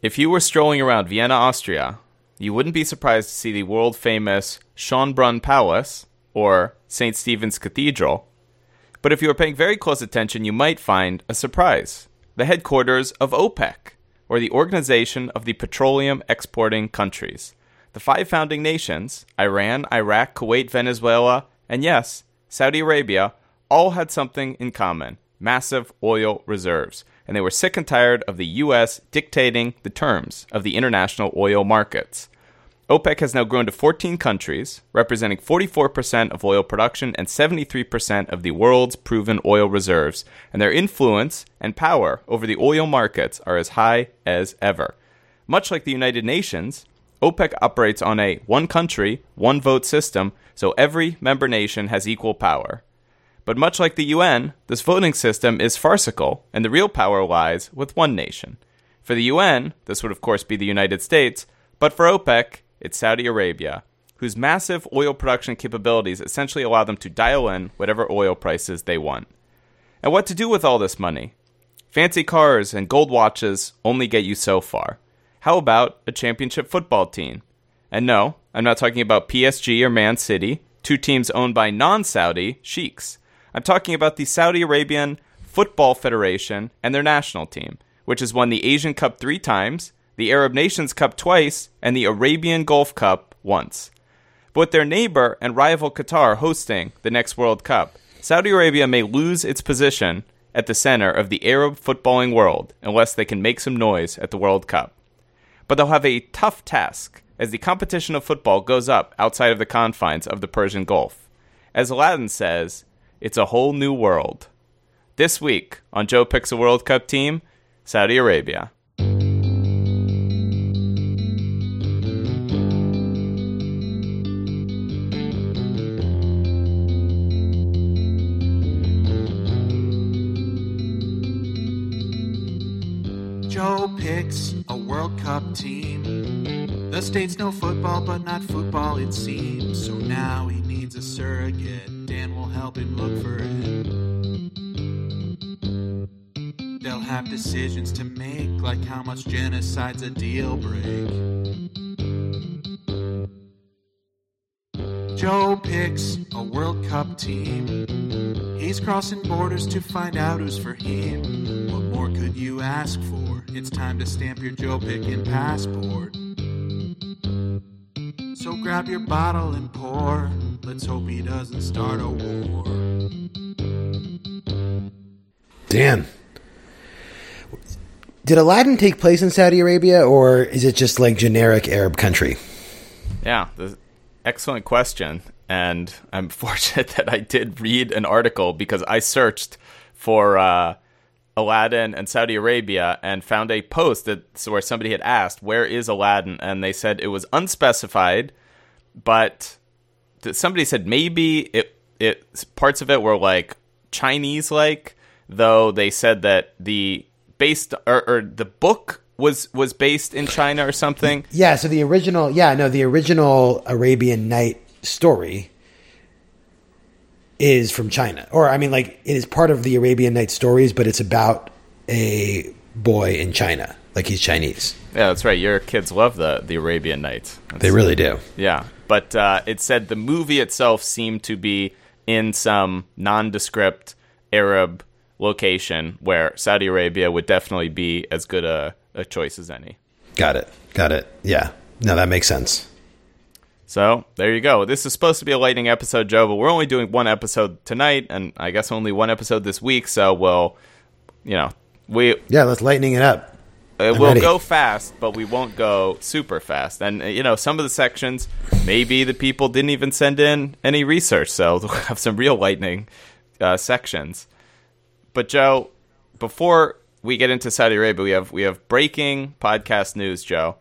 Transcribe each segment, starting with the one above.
If you were strolling around Vienna, Austria, you wouldn't be surprised to see the world famous Schönbrunn Palace or St. Stephen's Cathedral. But if you were paying very close attention, you might find a surprise the headquarters of OPEC, or the Organization of the Petroleum Exporting Countries. The five founding nations Iran, Iraq, Kuwait, Venezuela, and yes, Saudi Arabia all had something in common massive oil reserves. And they were sick and tired of the U.S. dictating the terms of the international oil markets. OPEC has now grown to 14 countries, representing 44% of oil production and 73% of the world's proven oil reserves, and their influence and power over the oil markets are as high as ever. Much like the United Nations, OPEC operates on a one country, one vote system, so every member nation has equal power. But much like the UN, this voting system is farcical, and the real power lies with one nation. For the UN, this would of course be the United States, but for OPEC, it's Saudi Arabia, whose massive oil production capabilities essentially allow them to dial in whatever oil prices they want. And what to do with all this money? Fancy cars and gold watches only get you so far. How about a championship football team? And no, I'm not talking about PSG or Man City, two teams owned by non Saudi sheiks. I'm talking about the Saudi Arabian Football Federation and their national team, which has won the Asian Cup three times the Arab Nations Cup twice, and the Arabian Gulf Cup once. But with their neighbor and rival Qatar hosting the next World Cup, Saudi Arabia may lose its position at the center of the Arab footballing world unless they can make some noise at the World Cup. But they'll have a tough task as the competition of football goes up outside of the confines of the Persian Gulf. As Aladdin says, it's a whole new world. This week on Joe Picks a World Cup team, Saudi Arabia. Joe picks a World Cup team. The states no football, but not football, it seems. So now he needs a surrogate. Dan will help him look for it. They'll have decisions to make, like how much genocide's a deal break. Joe picks a World Cup team. He's crossing borders to find out who's for him. What more could you ask for? It's time to stamp your Joe Pickin' passport. So grab your bottle and pour. Let's hope he doesn't start a war. Dan. Did Aladdin take place in Saudi Arabia or is it just like generic Arab country? Yeah, the, excellent question. And I'm fortunate that I did read an article because I searched for uh, Aladdin and Saudi Arabia and found a post that where somebody had asked, "Where is Aladdin?" and they said it was unspecified, but somebody said maybe it it parts of it were like Chinese like, though they said that the based or, or the book was was based in China or something. Yeah, so the original, yeah, no, the original Arabian Night story is from China. Or I mean like it is part of the Arabian Nights stories, but it's about a boy in China. Like he's Chinese. Yeah, that's right. Your kids love the the Arabian Nights. That's, they really do. Yeah, but uh, it said the movie itself seemed to be in some nondescript Arab location where Saudi Arabia would definitely be as good a, a choice as any. Got it. Got it. Yeah. No, that makes sense. So there you go. This is supposed to be a lightning episode, Joe, but we're only doing one episode tonight, and I guess only one episode this week. So we'll, you know, we yeah, let's lightning it up. It will ready. go fast, but we won't go super fast. And you know, some of the sections, maybe the people didn't even send in any research, so we'll have some real lightning uh, sections. But Joe, before we get into Saudi Arabia, we have we have breaking podcast news, Joe.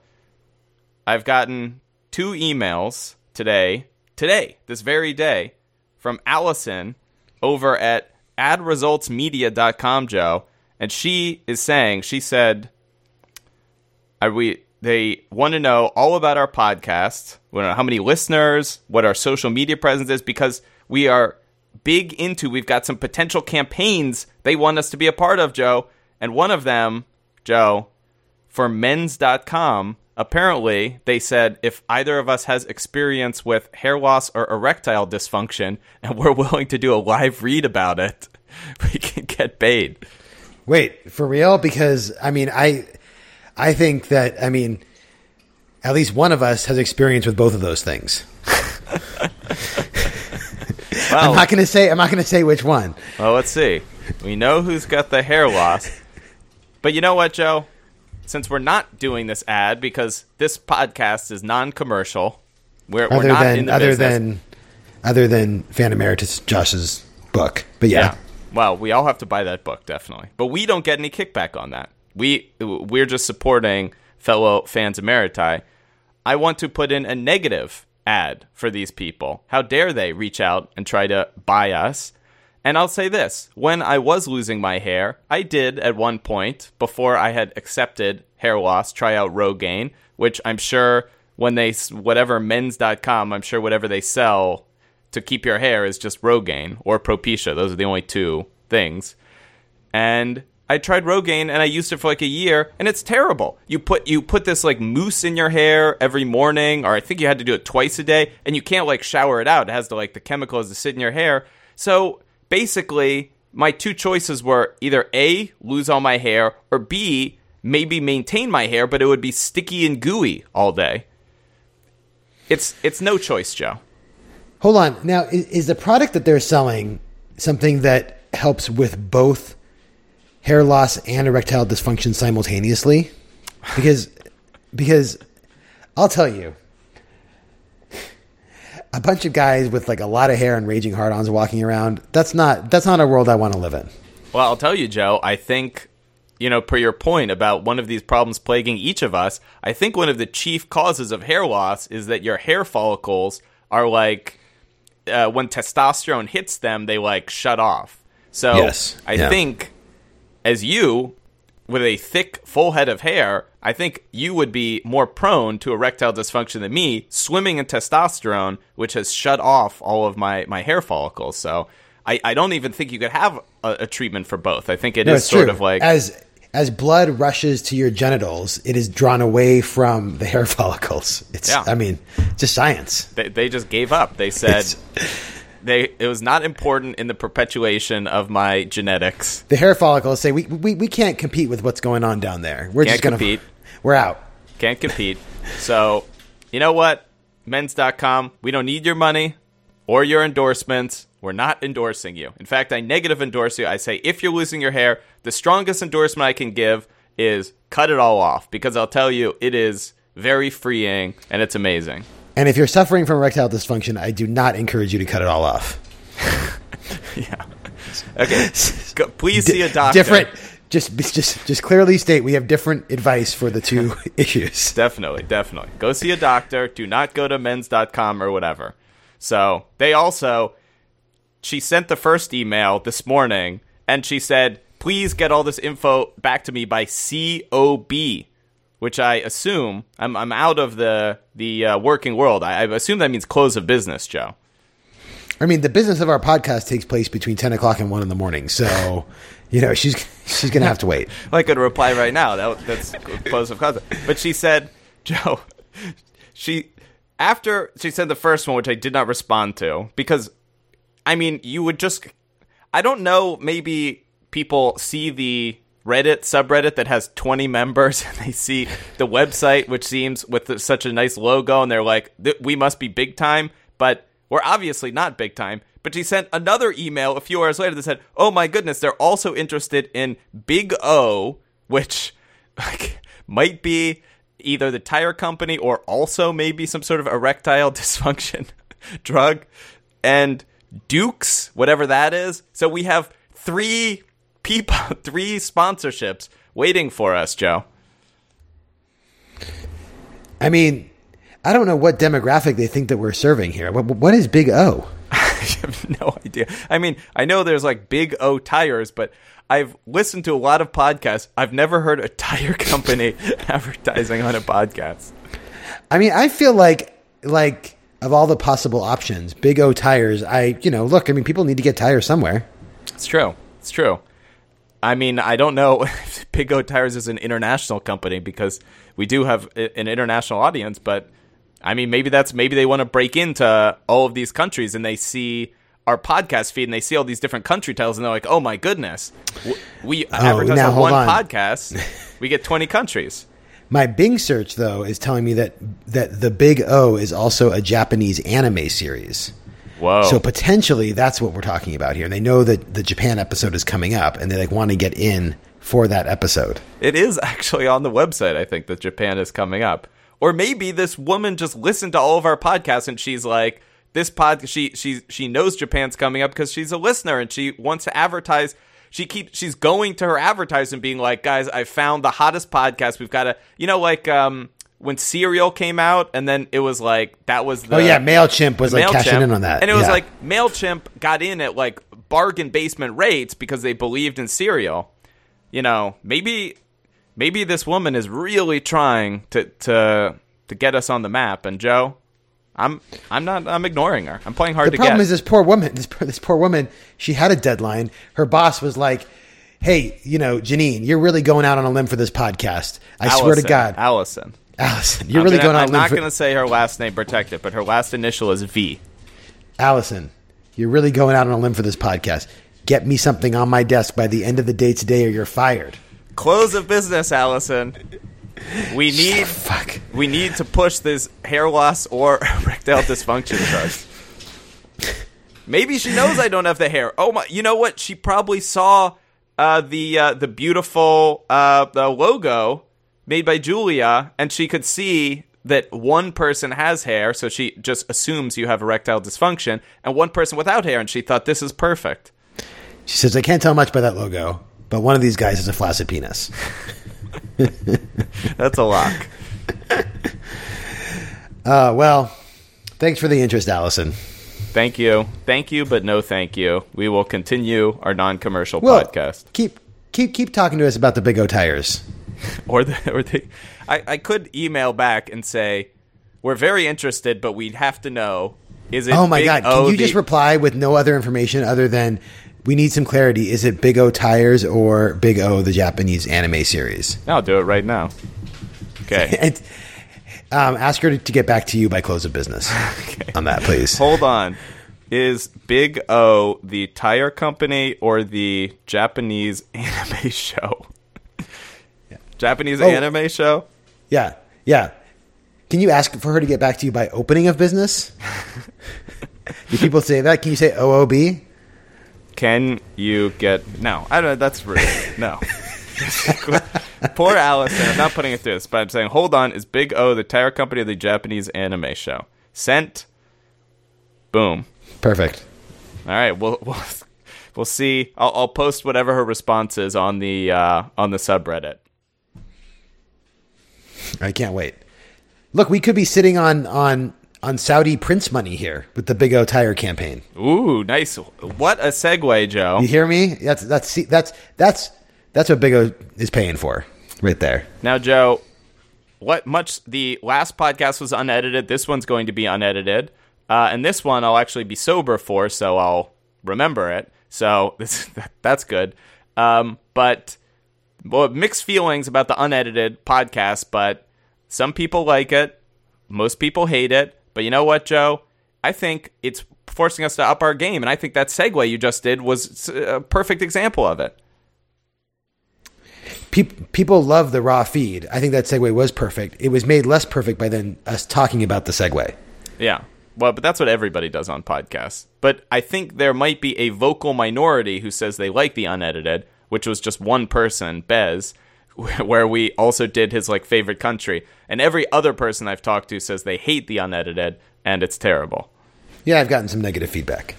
I've gotten two emails today, today, this very day, from Allison over at adresultsmedia.com, Joe. And she is saying, she said, are we, they want to know all about our podcast, how many listeners, what our social media presence is, because we are big into, we've got some potential campaigns they want us to be a part of, Joe. And one of them, Joe, for men's.com, apparently they said if either of us has experience with hair loss or erectile dysfunction and we're willing to do a live read about it, we can get paid. Wait, for real? Because I mean, I I think that I mean, at least one of us has experience with both of those things. Well, I'm not going to say. I'm not going to say which one. well, let's see. We know who's got the hair loss. But you know what, Joe? Since we're not doing this ad because this podcast is non-commercial, we're, we're Other not in than the other business. than other than Fan Emeritus Josh's book. But yeah, Yeah. Well, we all have to buy that book, definitely. But we don't get any kickback on that. We we're just supporting fellow fans emeriti. I want to put in a negative ad for these people. How dare they reach out and try to buy us? And I'll say this, when I was losing my hair, I did at one point before I had accepted hair loss try out Rogaine, which I'm sure when they whatever men's.com, I'm sure whatever they sell to keep your hair is just Rogaine or Propecia. Those are the only two things. And I tried Rogaine and I used it for like a year and it's terrible. You put you put this like mousse in your hair every morning or I think you had to do it twice a day and you can't like shower it out. It has to like the chemical chemicals to sit in your hair. So basically my two choices were either A, lose all my hair or B, maybe maintain my hair but it would be sticky and gooey all day. It's it's no choice, Joe. Hold on. Now, is, is the product that they're selling something that helps with both hair loss and erectile dysfunction simultaneously? Because, because I'll tell you, a bunch of guys with like a lot of hair and raging hard-ons walking around. That's not that's not a world I want to live in. Well, I'll tell you, Joe, I think, you know, per your point about one of these problems plaguing each of us, I think one of the chief causes of hair loss is that your hair follicles are like, uh, when testosterone hits them, they like shut off. So Yes. I Yeah. think, as you, with a thick, full head of hair, I think you would be more prone to erectile dysfunction than me, swimming in testosterone, which has shut off all of my, my hair follicles. So I, I don't even think you could have a, a treatment for both. I think it is No, it's sort true. of like as as blood rushes to your genitals, it is drawn away from the hair follicles. It's Yeah. I mean, just science. they, they just gave up. They said they it was not important in the perpetuation of my genetics. the hair follicles say we, we we can't compete with what's going on down there. We're Can't just gonna compete. We're out. Can't compete. So, you know what? Men's.com, we don't need your money or your endorsements. We're not endorsing you. In fact, I negative endorse you. I say if you're losing your hair, the strongest endorsement I can give is cut it all off because I'll tell you it is very freeing and it's amazing. And if you're suffering from erectile dysfunction, I do not encourage you to cut it all off. Yeah. Okay. Go, please see a doctor. Different. Just just just clearly state we have different advice for the two issues. Definitely, definitely. Go see a doctor. Do not go to men's.com or whatever. So, they also, she sent the first email this morning and she said, please get all this info back to me by COB, which I assume, I'm, I'm out of the, the uh, working world. I, I assume that means close of business, Joe. I mean, the business of our podcast takes place between ten o'clock and one in the morning, so you know she's she's gonna have to wait. I could reply right now. That, that's close of concept. But she said, Joe, she after she said the first one, which I did not respond to because, I mean, you would just, I don't know, maybe people see the Reddit subreddit that has 20 members and they see the website, which seems with such a nice logo, and they're like, we must be big time, but we're obviously not big time. But she sent another email a few hours later that said, "Oh my goodness, they're also interested in Big O, which like might be either the tire company or also maybe some sort of erectile dysfunction drug, and Dukes, whatever that is. So we have three people, three sponsorships waiting for us, Joe. I mean, I don't know what demographic they think that we're serving here. What, what is Big O? I have no idea. I mean, I know there's like Big O tires, but I've listened to a lot of podcasts. I've never heard a tire company advertising on a podcast. I mean, I feel like like of all the possible options, Big O tires. I you know look. I mean, people need to get tires somewhere. It's true. It's true. I mean, I don't know if Big O Tires is an international company because we do have an international audience, but I mean, maybe that's maybe they want to break into all of these countries and they see our podcast feed and they see all these different country titles and they're like, "Oh my goodness, we oh, advertise now on one on. podcast, we get twenty countries." My Bing search though is telling me that that the Big O is also a Japanese anime series. Whoa! So potentially that's what we're talking about here. And they know that the Japan episode is coming up and they like want to get in for that episode. It is actually on the website, I think, that Japan is coming up. Or maybe this woman just listened to all of our podcasts and she's like, this pod she she she knows Japan's coming up because she's a listener and she wants to advertise. She keeps she's going to her advertisement being like, guys, I found the hottest podcast. We've got to you know, like um when Serial came out and then it was like that was oh, the oh yeah, Mailchimp was like MailChimp, cashing in on that, And it was Yeah. like MailChimp got in at like bargain basement rates because they believed in Serial. You know, maybe maybe this woman is really trying to to to get us on the map and Joe, I'm I'm not I'm ignoring her. I'm playing hard the problem get. is this poor woman. This poor, this poor woman. She had a deadline. Her boss was like, "Hey, you know, Janine, you're really going out on a limb for this podcast. I swear to God, Allison. Allison, you're I'm really gonna- going out I'm on a limb not for going to say her last name protected, but her last initial is V. Allison. You're really going out on a limb for this podcast. Get me something on my desk by the end of the day today, or you're fired." Close of business, Allison. We need Fuck. we need to push this hair loss or erectile dysfunction charge. Maybe she knows I don't have the hair. Oh my! You know what? She probably saw uh, the uh, the beautiful uh, the logo made by Julia, and she could see that one person has hair, so she just assumes you have erectile dysfunction, and one person without hair, and she thought this is perfect. She says, "I can't tell much by that logo, but one of these guys has a flaccid penis." That's a lock. Uh, well, thanks for the interest, Allison. Thank you, thank you, but no thank you. We will continue our non-commercial Well, podcast. keep keep keep talking to us about the Big O tires. or the or the I, I could email back and say we're very interested, but we'd have to know is it Oh my Big god! Can O you the- just reply with no other information other than we need some clarity? Is it Big O tires or Big O the Japanese anime series? I'll do it right now. Okay. And um, ask her to, to get back to you by close of business on that, please. Hold on. Is Big O the tire company or the Japanese anime show? Japanese Oh. anime show? Yeah, yeah. Can you ask for her to get back to you by opening of business? Do people say that? Can you say OOB? Can you get no? I don't. know. That's rude. No. Poor Allison. I'm not putting it through this, but I'm saying, hold on. Is Big O the tire company of the Japanese anime show? Sent. Boom. Perfect. All right. We'll we'll, we'll see. I'll, I'll post whatever her response is on the uh, on the subreddit. I can't wait. Look, we could be sitting on on on Saudi prince money here with the Big O tire campaign. Ooh, nice. What a segue, Joe. You hear me? That's that's that's that's that's what Big O is paying for right there. Now, Joe, what much the last podcast was unedited. This one's going to be unedited, uh, and this one I'll actually be sober for, so I'll remember it. So this, that's good. Um, but well, mixed feelings about the unedited podcast. But some people like it, most people hate it. But you know what, Joe? I think it's forcing us to up our game, and I think that segue you just did was a perfect example of it. Peop people love the raw feed. I think that segue was perfect. It was made less perfect by then us talking about the segue. Yeah. Well, but that's what everybody does on podcasts. But I think there might be a vocal minority who says they like the unedited, which was just one person, Bez, where we also did his like favorite country. And every other person I've talked to says they hate the unedited and it's terrible. Yeah, I've gotten some negative feedback.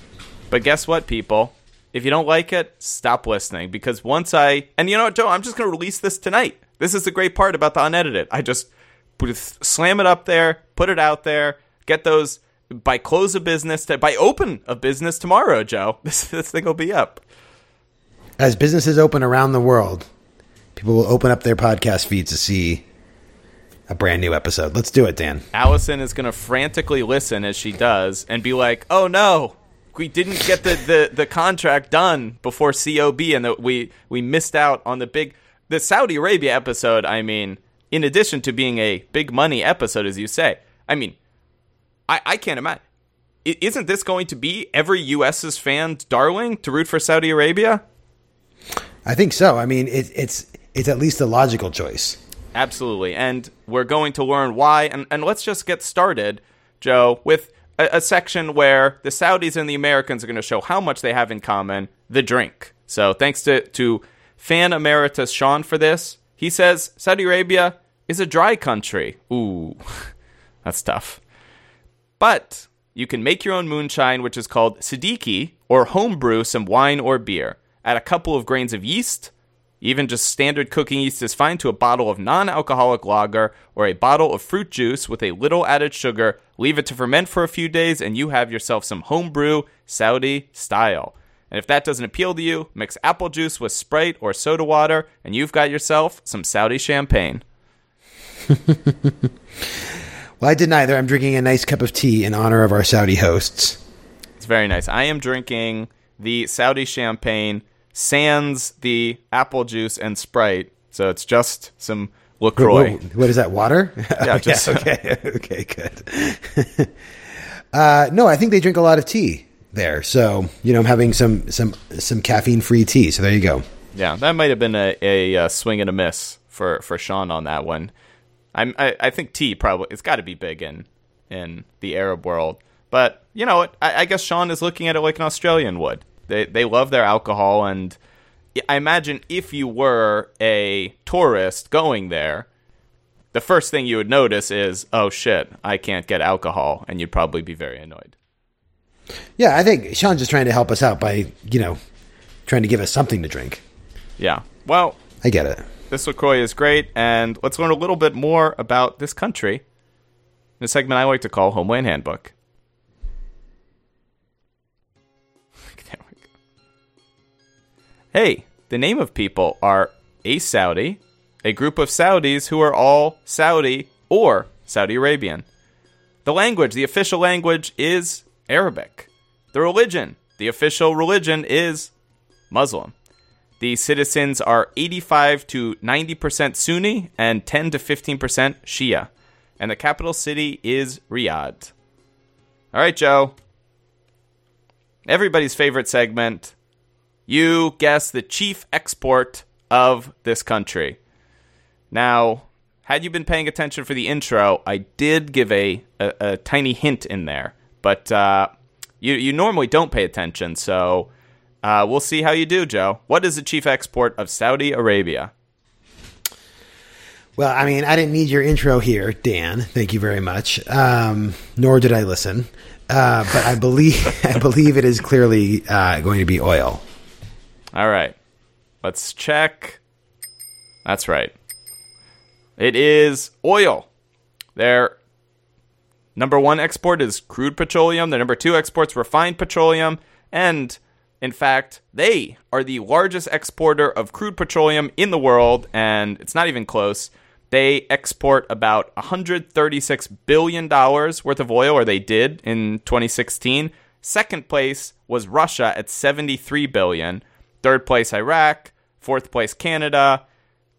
But guess what, people? If you don't like it, stop listening because once I and you know what, Joe, I'm just going to release this tonight. This is the great part about the unedited. I just put slam it up there, put it out there, get those by close of business to by open of business tomorrow, Joe. This this thing will be up. As businesses open around the world, people will open up their podcast feeds to see a brand new episode. Let's do it, Dan. Allison is going to frantically listen as she does and be like, "Oh no, we didn't get the, the, the contract done before COB, and that we we missed out on the big the Saudi Arabia episode. I mean, in addition to being a big money episode, as you say, I mean, I I can't imagine. Isn't this going to be every U.S.'s fan's darling to root for Saudi Arabia? I think so. I mean, it, it's it's at least a logical choice. Absolutely, and we're going to learn why. And and let's just get started, Joe, with a, a section where the Saudis and the Americans are going to show how much they have in common: the drink. So thanks to to fan emeritus Sean for this. He says Saudi Arabia is a dry country. Ooh, that's tough. But you can make your own moonshine, which is called Siddiqui, or homebrew some wine or beer. Add a couple of grains of yeast, even just standard cooking yeast is fine, to a bottle of non alcoholic lager or a bottle of fruit juice with a little added sugar. Leave it to ferment for a few days, and you have yourself some homebrew Saudi style. And if that doesn't appeal to you, mix apple juice with Sprite or soda water, and you've got yourself some Saudi champagne. Well, I did neither. I'm drinking a nice cup of tea in honor of our Saudi hosts. It's very nice. I am drinking the Saudi champagne, sans the apple juice and Sprite. So it's just some LaCroix. What, what is that, water? Yeah, just- okay, okay, good. uh, no, I think they drink a lot of tea there. So, you know, I'm having some, some, some caffeine free tea. So there you go. Yeah, that might have been a, a, uh swing and a miss for, for Sean on that one. I'm, I, I think tea probably it's got to be big in in the Arab world, but you know? I, I guess Sean is looking at it like an Australian would. They they love their alcohol, and I imagine if you were a tourist going there, the first thing you would notice is, oh shit, I can't get alcohol, and you'd probably be very annoyed. Yeah, I think Sean's just trying to help us out by, you know, trying to give us something to drink. Yeah. Well, I get it. This LaCroix is great, and let's learn a little bit more about this country in a segment I like to call Homeland Handbook. Hey, the name of people are a Saudi, a group of Saudis who are all Saudi or Saudi Arabian. The language, the official language, is Arabic. The religion, the official religion, is Muslim. The citizens are 85 to 90% Sunni and 10 to 15% Shia. And the capital city is Riyadh. All right, Joe. Everybody's favorite segment. You guess the chief export of this country. Now, had you been paying attention for the intro, I did give a, a, a tiny hint in there. But uh, you, you normally don't pay attention, so uh, we'll see how you do, Joe. What is the chief export of Saudi Arabia? Well, I mean, I didn't need your intro here, Dan. Thank you very much. Um, nor did I listen. Uh, but I believe I believe it is clearly uh, going to be oil. All right. Let's check. That's right. It is oil. Their number one export is crude petroleum. Their number two exports refined petroleum. And in fact, they are the largest exporter of crude petroleum in the world, and it's not even close. They export about $136 billion worth of oil, or they did in 2016. Second place was Russia at 73 billion. Third place, Iraq. Fourth place, Canada.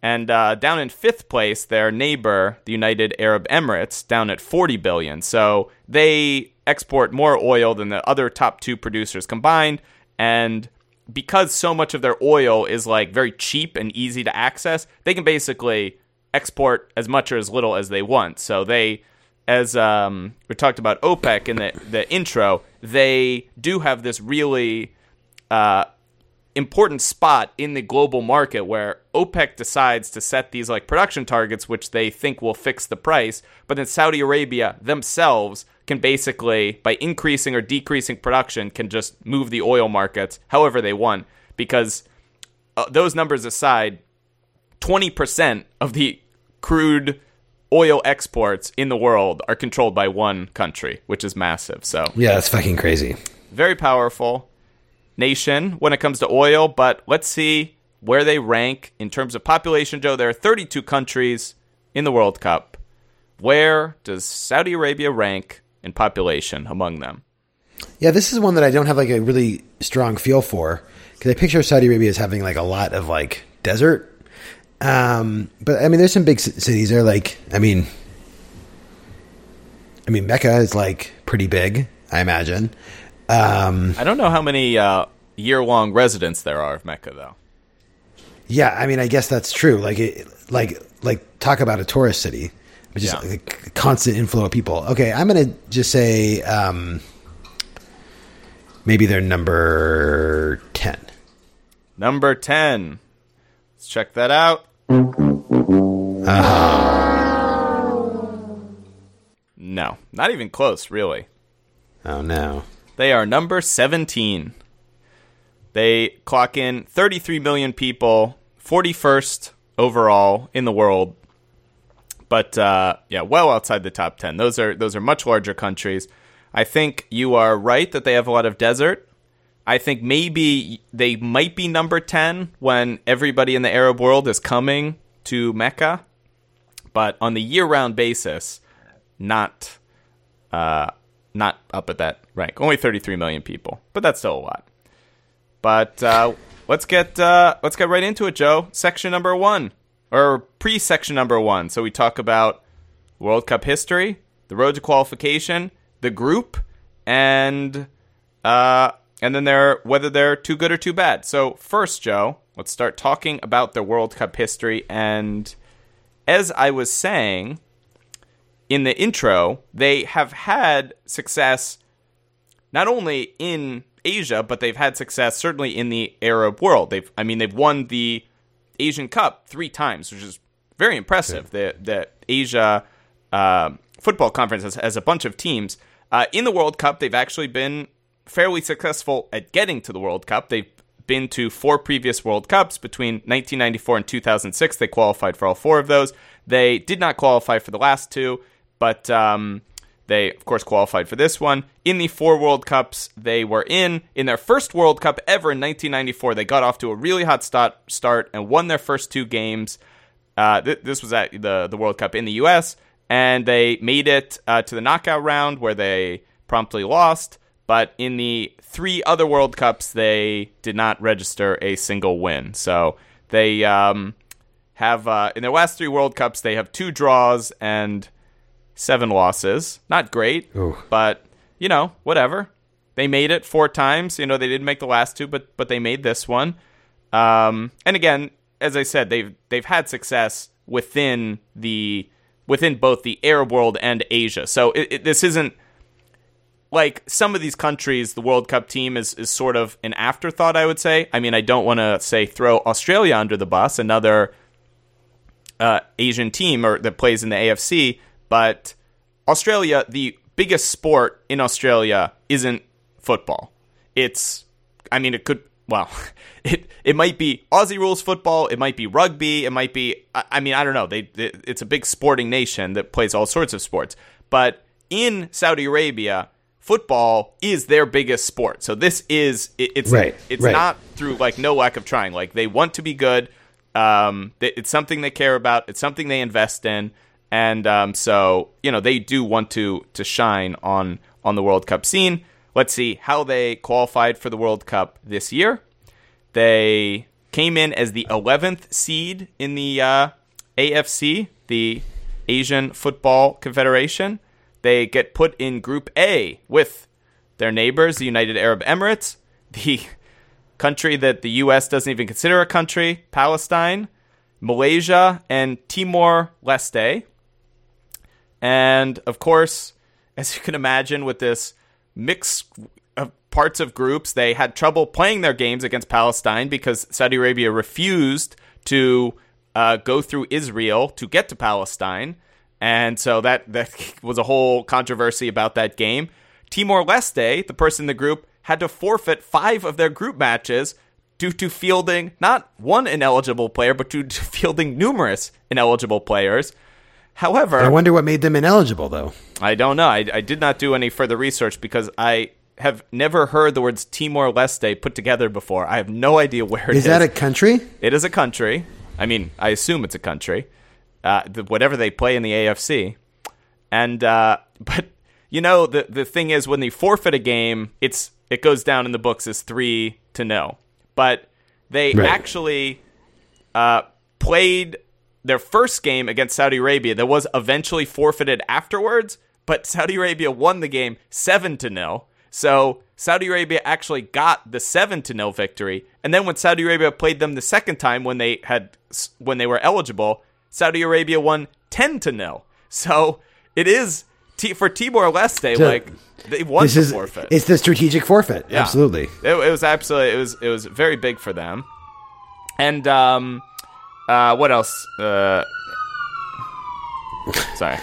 And uh, down in fifth place, their neighbor, the United Arab Emirates, down at 40 billion. So they export more oil than the other top two producers combined. And because so much of their oil is like very cheap and easy to access, they can basically export as much or as little as they want. So they, as um, we talked about OPEC in the the intro, they do have this really uh, important spot in the global market where OPEC decides to set these like production targets, which they think will fix the price, but then Saudi Arabia themselves can basically, by increasing or decreasing production, can just move the oil markets however they want. Because uh, those numbers aside, 20% of the crude oil exports in the world are controlled by one country, which is massive. So, Yeah, that's fucking crazy. very powerful nation when it comes to oil, but let's see where they rank in terms of population, Joe. There are 32 countries in the World Cup. Where does Saudi Arabia rank in population among them? Yeah, this is one that I don't have like a really strong feel for because I picture Saudi Arabia as having like a lot of like desert. Um, but I mean, there's some big cities there. Like, I mean, I mean, Mecca is like pretty big, I imagine. Um, I don't know how many uh, year-long residents there are of Mecca, though. yeah, I mean, I guess that's true. Like, it, like, like talk about a tourist city, which is Yeah. like a constant inflow of people. Okay, I'm gonna just say um, maybe they're number ten. Number 10. Let's check that out. No, not even close, really. Oh no. They are number 17. They clock in 33 million people, 41st overall in the world. But uh, yeah, well outside the top 10. Those are those are much larger countries. I think you are right that they have a lot of desert. I think maybe they might be number 10 when everybody in the Arab world is coming to Mecca. But on the year-round basis, not uh, not up at that rank. Only 33 million people, but that's still a lot. But uh, let's get uh, let's get right into it, Joe. Section number one, or pre-section number one. So we talk about World Cup history, the road to qualification, the group, and uh, and then they're whether they're too good or too bad. So first, Joe, let's start talking about the World Cup history. And as I was saying, in the intro, they have had success not only in Asia, but they've had success certainly in the Arab world. They've, I mean, they've won the Asian Cup three times, which is very impressive. The the Asia uh, Football Conference has, has a bunch of teams. Uh, in the World Cup, they've actually been fairly successful at getting to the World Cup. They've been to four previous World Cups between 1994 and 2006. They qualified for all four of those. They did not qualify for the last two, but um, they, of course, qualified for this one. In the four World Cups they were in, in their first World Cup ever in 1994, they got off to a really hot start, and won their first two games. Uh, th- this was at the, the World Cup in the U.S., and they made it uh, to the knockout round where they promptly lost. But in the three other World Cups, they did not register a single win. So they um, have, uh, in their last three World Cups, they have two draws and seven losses. Not great, Ooh. but you know, whatever. They made it four times. You know, they didn't make the last two, but but they made this one. Um, and again, as I said, they've they've had success within the within both the Arab world and Asia. So it, it, this isn't like some of these countries. The World Cup team is is sort of an afterthought. I would say. I mean, I don't want to say throw Australia under the bus. Another uh, Asian team or that plays in the AFC, but Australia, the biggest sport in Australia isn't football. It's, I mean, it could, well, it it might be Aussie rules football, it might be rugby, it might be, I, I mean, I don't know. They, they, it's a big sporting nation that plays all sorts of sports, but in Saudi Arabia, football is their biggest sport. So this is, it, it's Right, it's right. not through like no lack of trying. Like they want to be good. Um, it's something they care about. It's something they invest in, and um, so you know they do want to to shine on on the World Cup scene. Let's see how they qualified for the World Cup this year. They came in as the 11th seed in the uh, AFC, the Asian Football Confederation. They get put in Group A with their neighbors, the United Arab Emirates, the country that the U.S. doesn't even consider a country, Palestine, Malaysia, and Timor Leste. And of course, as you can imagine, with this mix of parts of groups, they had trouble playing their games against Palestine because Saudi Arabia refused to uh, go through Israel to get to Palestine. And so that, that was a whole controversy about that game. Timor Leste, the person in the group, had to forfeit five of their group matches due to fielding not one ineligible player, but due to fielding numerous ineligible players. However, I wonder what made them ineligible, though. I don't know. I, I did not do any further research because I have never heard the words Timor Leste put together before. I have no idea where it Is is. that a country? it is a country. I mean, I assume it's a country. Uh, the, whatever they play in the AFC, and uh, but you know the the thing is when they forfeit a game, it's it goes down in the books as three to no. But they Right. actually uh, played their first game against Saudi Arabia that was eventually forfeited afterwards, but Saudi Arabia won the game seven to nil. So Saudi Arabia actually got the seven to nil victory, and then when Saudi Arabia played them the second time when they had when they were eligible, Saudi Arabia won ten to nil. So it is T- for Timor Leste, So, like they won This the is forfeit. it's the strategic forfeit. Yeah. Absolutely. It, it was absolutely it was it was very big for them. And um uh what else? Uh Sorry.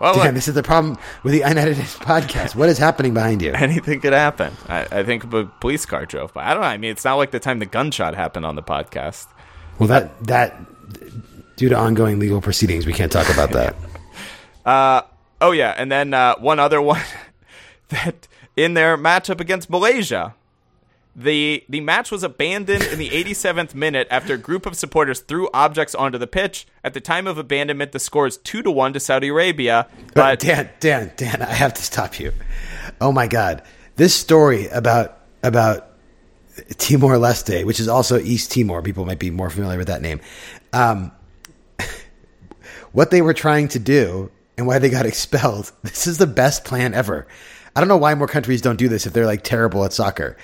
Well, Damn, look, this is the problem with the unedited podcast. What is happening behind you? anything could happen. I, I think a police car drove by. I don't know. I mean, it's not like the time the gunshot happened on the podcast. Well, that that due to ongoing legal proceedings, we can't talk about that. Uh, oh yeah, and then uh, one other one that in their matchup against Malaysia, the the match was abandoned in the 87th minute after a group of supporters threw objects onto the pitch. At the time of abandonment, the score is two to one to Saudi Arabia. But But Dan, Dan, Dan, I have to stop you. Oh my God, this story about about Timor Leste, which is also East Timor, people might be more familiar with that name. Um, what they were trying to do and why they got expelled. This is the best plan ever. I don't know why more countries don't do this if they're like terrible at soccer.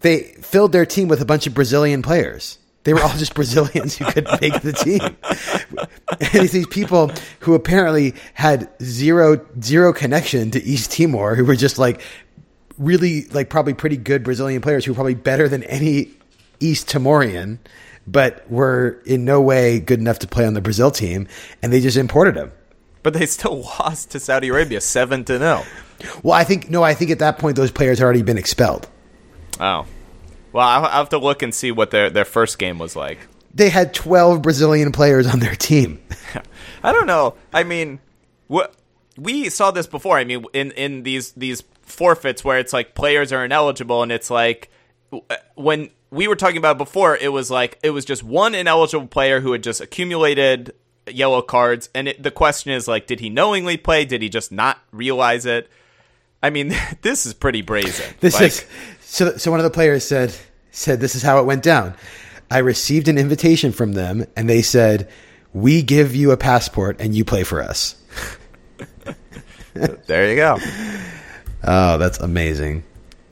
They filled their team with a bunch of Brazilian players. They were all just Brazilians who could make the team. And it's these people who apparently had zero zero connection to East Timor, who were just like really like probably pretty good Brazilian players who were probably better than any East Timorian, but were in no way good enough to play on the Brazil team, and they just imported them. but they still lost to Saudi Arabia seven to zero. Well, I think no, I think at that point those players had already been expelled. Oh, well, I'll, have to look and see what their their first game was like. They had twelve Brazilian players on their team. I don't know. I mean, what we saw this before. I mean, in in these these forfeits where it's like players are ineligible, and it's like uh, when we were talking about before, it was like it was just one ineligible player who had just accumulated yellow cards, and it, the question is like, did he knowingly play? Did he just not realize it? I mean, this is pretty brazen. This Like, is so. So one of the players said said this is how it went down. I received an invitation from them, and they said, "We give you a passport, and you play for us." there you go. Oh, that's amazing.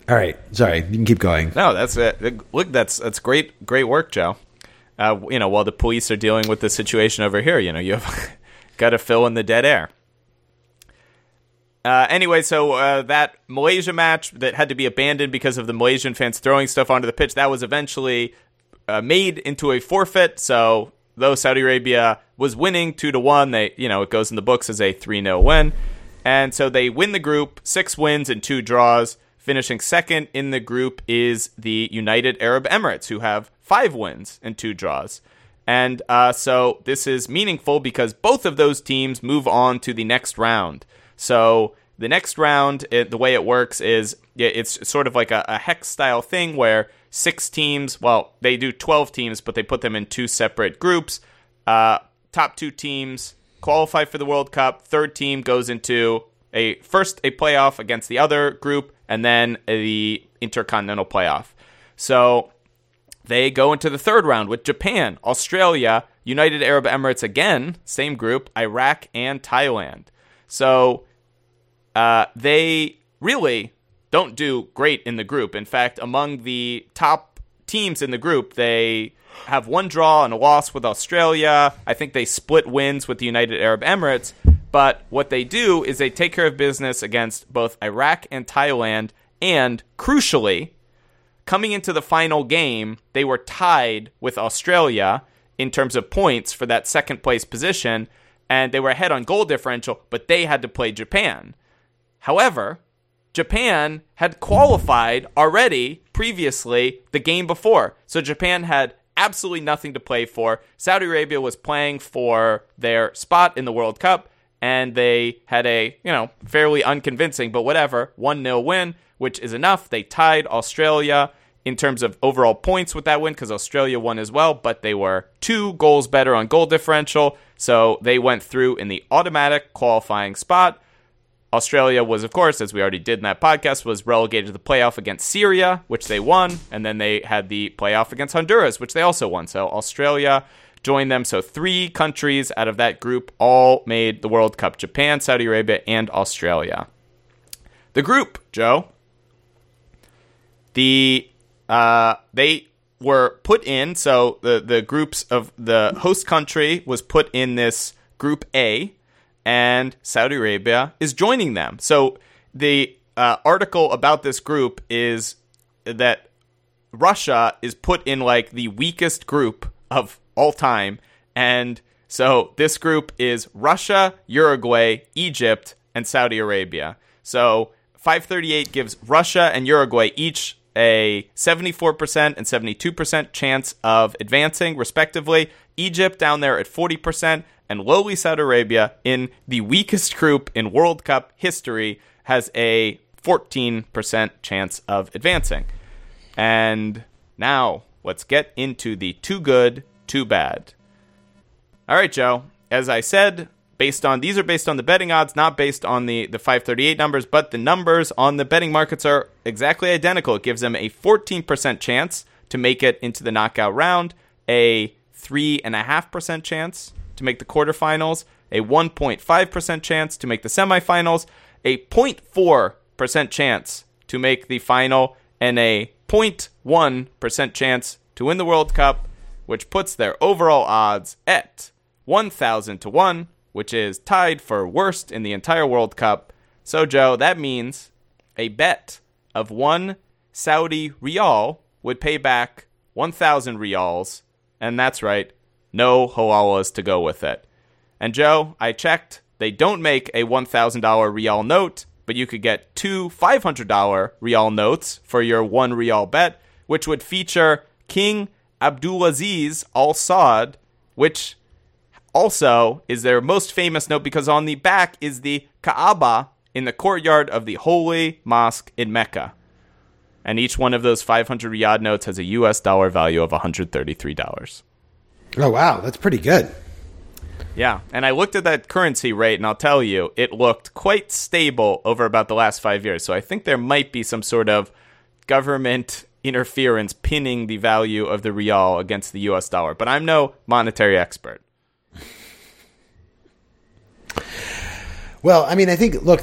All right, sorry, you can keep going. No, that's it. Look, that's that's great, great work, Joe. Uh, you know, while the police are dealing with the situation over here, you know, you have got to fill in the dead air. Uh, anyway, so uh, that Malaysia match that had to be abandoned because of the Malaysian fans throwing stuff onto the pitch, that was eventually uh, made into a forfeit. So though Saudi Arabia was winning two to one, they you know it goes in the books as a three 0 win, and so they win the group, six wins and two draws. Finishing second in the group is the United Arab Emirates, who have five wins and two draws. And uh, so this is meaningful because both of those teams move on to the next round. So the next round, it, the way it works is it's sort of like a, a hex style thing where six teams, well, they do 12 teams, but they put them in two separate groups. Uh, top two teams qualify for the World Cup. Third team goes into a first a playoff against the other group, and then the intercontinental playoff. So they go into the third round with Japan, Australia, United Arab Emirates again, same group, Iraq, and Thailand. So uh, they really don't do great in the group. In fact, among the top teams in the group, they have one draw and a loss with Australia. I think they split wins with the United Arab Emirates. But what they do is they take care of business against both Iraq and Thailand. And crucially, coming into the final game, they were tied with Australia in terms of points for that second place position, and they were ahead on goal differential, but they had to play Japan. However, Japan had qualified already previously the game before. So Japan had absolutely nothing to play for. Saudi Arabia was playing for their spot in the World Cup, and they had a, you know, fairly unconvincing, but whatever, 1 0 win, which is enough. They tied Australia in terms of overall points with that win because Australia won as well, but they were two goals better on goal differential. So they went through in the automatic qualifying spot. Australia was, of course, as we already did in that podcast, was relegated to the playoff against Syria, which they won, and then they had the playoff against Honduras, which they also won. So Australia joined them. So three countries out of that group all made the World Cup: Japan, Saudi Arabia, and Australia. The group, Joe. The uh, they were put in. So the the groups of the host country was put in this group A and Saudi Arabia is joining them. So the uh, article about this group is that Russia is put in like the weakest group of all time. And so this group is Russia, Uruguay, Egypt, and Saudi Arabia. So 538 gives Russia and Uruguay each a 74% and 72% chance of advancing, respectively. Egypt down there at 40%, and lowly Saudi Arabia in the weakest group in World Cup history has a 14% chance of advancing. And now let's get into the too good, too bad. All right, Joe. As I said, based on these are based on the betting odds, not based on the the 538 numbers, but the numbers on the betting markets are exactly identical. It gives them a 14% chance to make it into the knockout round, a three and a half percent chance to make the quarterfinals, a 1.5% chance to make the semifinals, a 0.4% chance to make the final, and a 0.1% chance to win the World Cup, which puts their overall odds at 1,000 to 1, which is tied for worst in the entire World Cup. So, Joe, that means a bet of one Saudi rial would pay back 1,000 rials, and that's right, no halalas to go with it. And Joe, I checked, they don't make a $1,000 rial note, but you could get two $500 rial notes for your one rial bet, which would feature King Abdulaziz Al Saud, which also is their most famous note because on the back is the Kaaba in the courtyard of the Holy Mosque in Mecca. And each one of those 500 riyad notes has a US dollar value of $133. Oh wow, that's pretty good. Yeah, and I looked at that currency rate, and I'll tell you, it looked quite stable over about the last five years. So I think there might be some sort of government interference pinning the value of the real against the US dollar. But I'm no monetary expert. Well, I mean, I think look,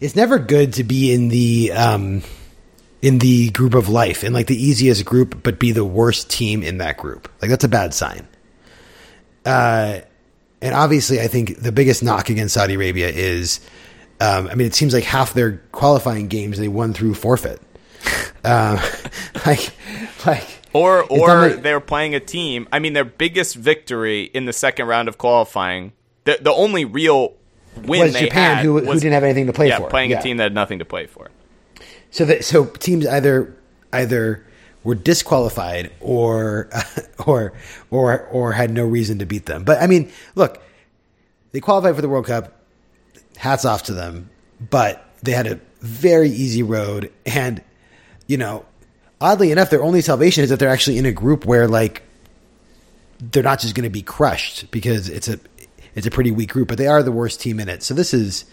it's never good to be in the um, in the group of life, in like the easiest group, but be the worst team in that group. Like that's a bad sign. Uh, and obviously, I think the biggest knock against Saudi Arabia is, um, I mean, it seems like half their qualifying games they won through forfeit. uh, like, like, or or like, they're playing a team. I mean, their biggest victory in the second round of qualifying, the the only real win was they Japan, had who, was, who didn't have anything to play yeah, for. playing a team that had nothing to play for. So that so teams either either were disqualified or or or or had no reason to beat them. But I mean, look, they qualified for the World Cup. Hats off to them, but they had a very easy road and you know, oddly enough their only salvation is that they're actually in a group where like they're not just going to be crushed because it's a it's a pretty weak group, but they are the worst team in it. So this is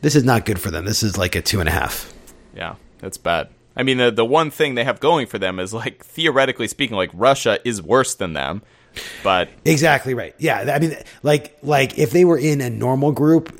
this is not good for them. This is like a two and a half. Yeah, that's bad. I mean, the the one thing they have going for them is like theoretically speaking, like Russia is worse than them, but exactly right. Yeah, I mean, like like if they were in a normal group,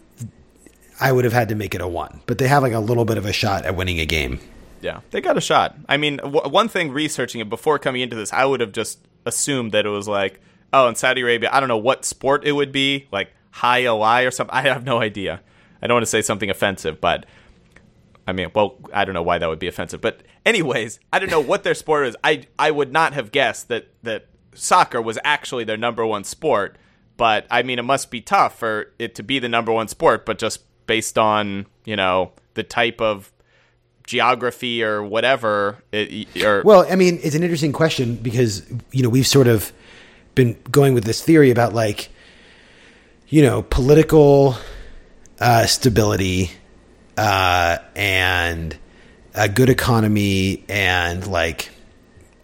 I would have had to make it a one, but they have like a little bit of a shot at winning a game. Yeah, they got a shot. I mean, w- one thing researching it before coming into this, I would have just assumed that it was like, oh, in Saudi Arabia, I don't know what sport it would be, like high OI or something. I have no idea. I don't want to say something offensive, but I mean, well, I don't know why that would be offensive, but anyways, I don't know what their sport is. I I would not have guessed that that soccer was actually their number one sport, but I mean, it must be tough for it to be the number one sport, but just based on you know the type of geography or whatever. It, or well, I mean, it's an interesting question because you know we've sort of been going with this theory about like you know political uh, stability uh, and a good economy and like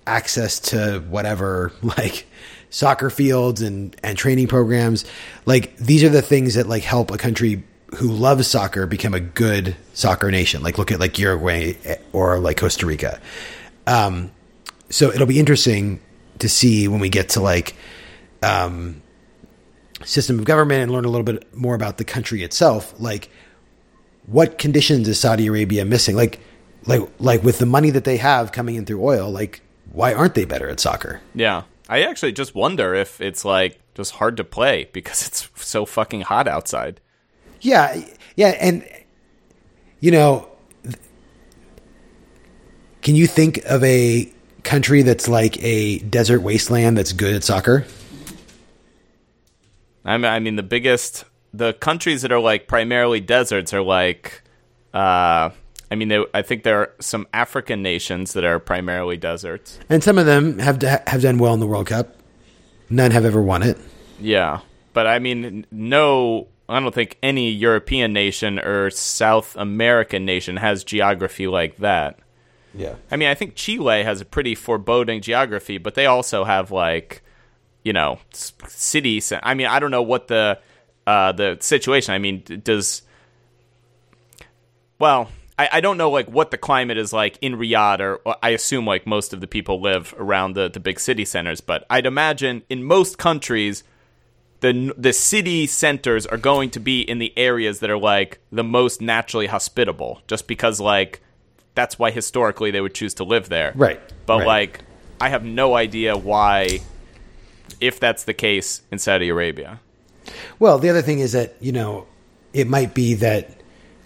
access to whatever like soccer fields and and training programs like these are the things that like help a country who loves soccer become a good soccer nation. Like look at like Uruguay or like Costa Rica. Um, so it'll be interesting to see when we get to like um, system of government and learn a little bit more about the country itself. Like what conditions is Saudi Arabia missing? Like like like with the money that they have coming in through oil, like why aren't they better at soccer? Yeah. I actually just wonder if it's like just hard to play because it's so fucking hot outside. Yeah, yeah, and you know, can you think of a country that's like a desert wasteland that's good at soccer? I mean, I mean the biggest the countries that are like primarily deserts are like uh I mean, they, I think there are some African nations that are primarily deserts. And some of them have have done well in the World Cup. None have ever won it. Yeah, but I mean, no, I don't think any European nation or South American nation has geography like that. Yeah. I mean, I think Chile has a pretty foreboding geography, but they also have like, you know, cities. I mean, I don't know what the uh, the situation. I mean, does well, I, I don't know like what the climate is like in Riyadh, or I assume like most of the people live around the the big city centers. But I'd imagine in most countries, the the city centers are going to be in the areas that are like the most naturally hospitable, just because like that's why historically they would choose to live there. Right. But right. like, I have no idea why, if that's the case in Saudi Arabia. Well, the other thing is that you know it might be that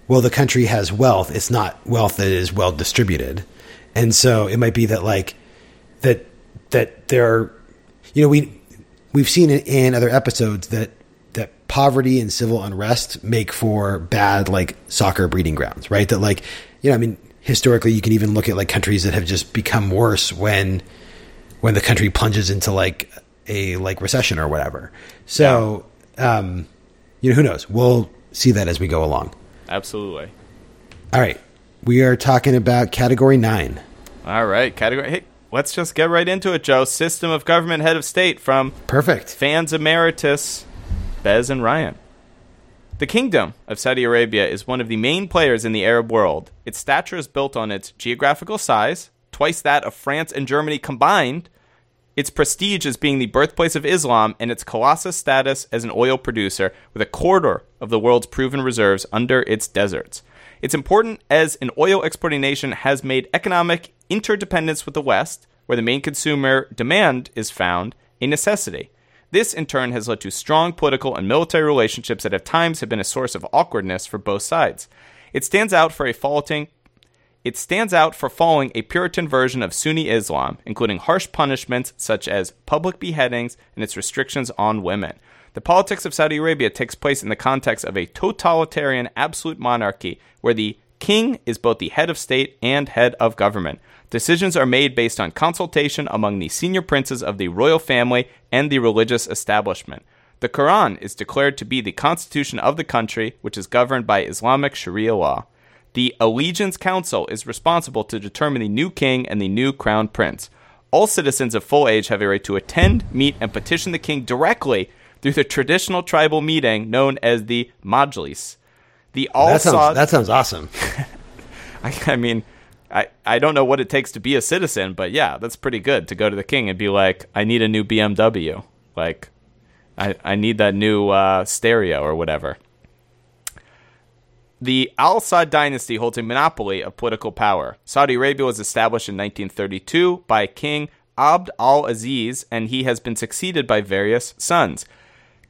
well, the country has wealth. It's not wealth that is well distributed. And so it might be that like that that there are you know we we've seen it in other episodes that that poverty and civil unrest make for bad like soccer breeding grounds, right? That like you know, I mean, historically you can even look at like countries that have just become worse when when the country plunges into like a like recession or whatever. So um you know, who knows? We'll see that as we go along. Absolutely. All right. We are talking about category nine. All right. Category. Hey, let's just get right into it, Joe. System of government, head of state from Perfect. Fans Emeritus, Bez and Ryan. The Kingdom of Saudi Arabia is one of the main players in the Arab world. Its stature is built on its geographical size, twice that of France and Germany combined, its prestige as being the birthplace of Islam, and its colossus status as an oil producer with a quarter of the world's proven reserves under its deserts. It's important as an oil exporting nation has made economic interdependence with the West, where the main consumer demand is found, a necessity. This, in turn, has led to strong political and military relationships that at times have been a source of awkwardness for both sides. It stands out for a faulting it stands out for following a Puritan version of Sunni Islam, including harsh punishments such as public beheadings and its restrictions on women. The politics of Saudi Arabia takes place in the context of a totalitarian absolute monarchy where the king is both the head of state and head of government. Decisions are made based on consultation among the senior princes of the royal family and the religious establishment. The Quran is declared to be the constitution of the country, which is governed by Islamic Sharia law. The Allegiance Council is responsible to determine the new king and the new crown prince. All citizens of full age have a right to attend, meet, and petition the king directly through the traditional tribal meeting known as the Majlis. The Al that, sounds, that sounds awesome. I, I mean, I, I don't know what it takes to be a citizen, but yeah, that's pretty good to go to the king and be like, I need a new BMW. Like, I, I need that new uh, stereo or whatever. The Al Saud dynasty holds a monopoly of political power. Saudi Arabia was established in 1932 by King Abd al Aziz, and he has been succeeded by various sons.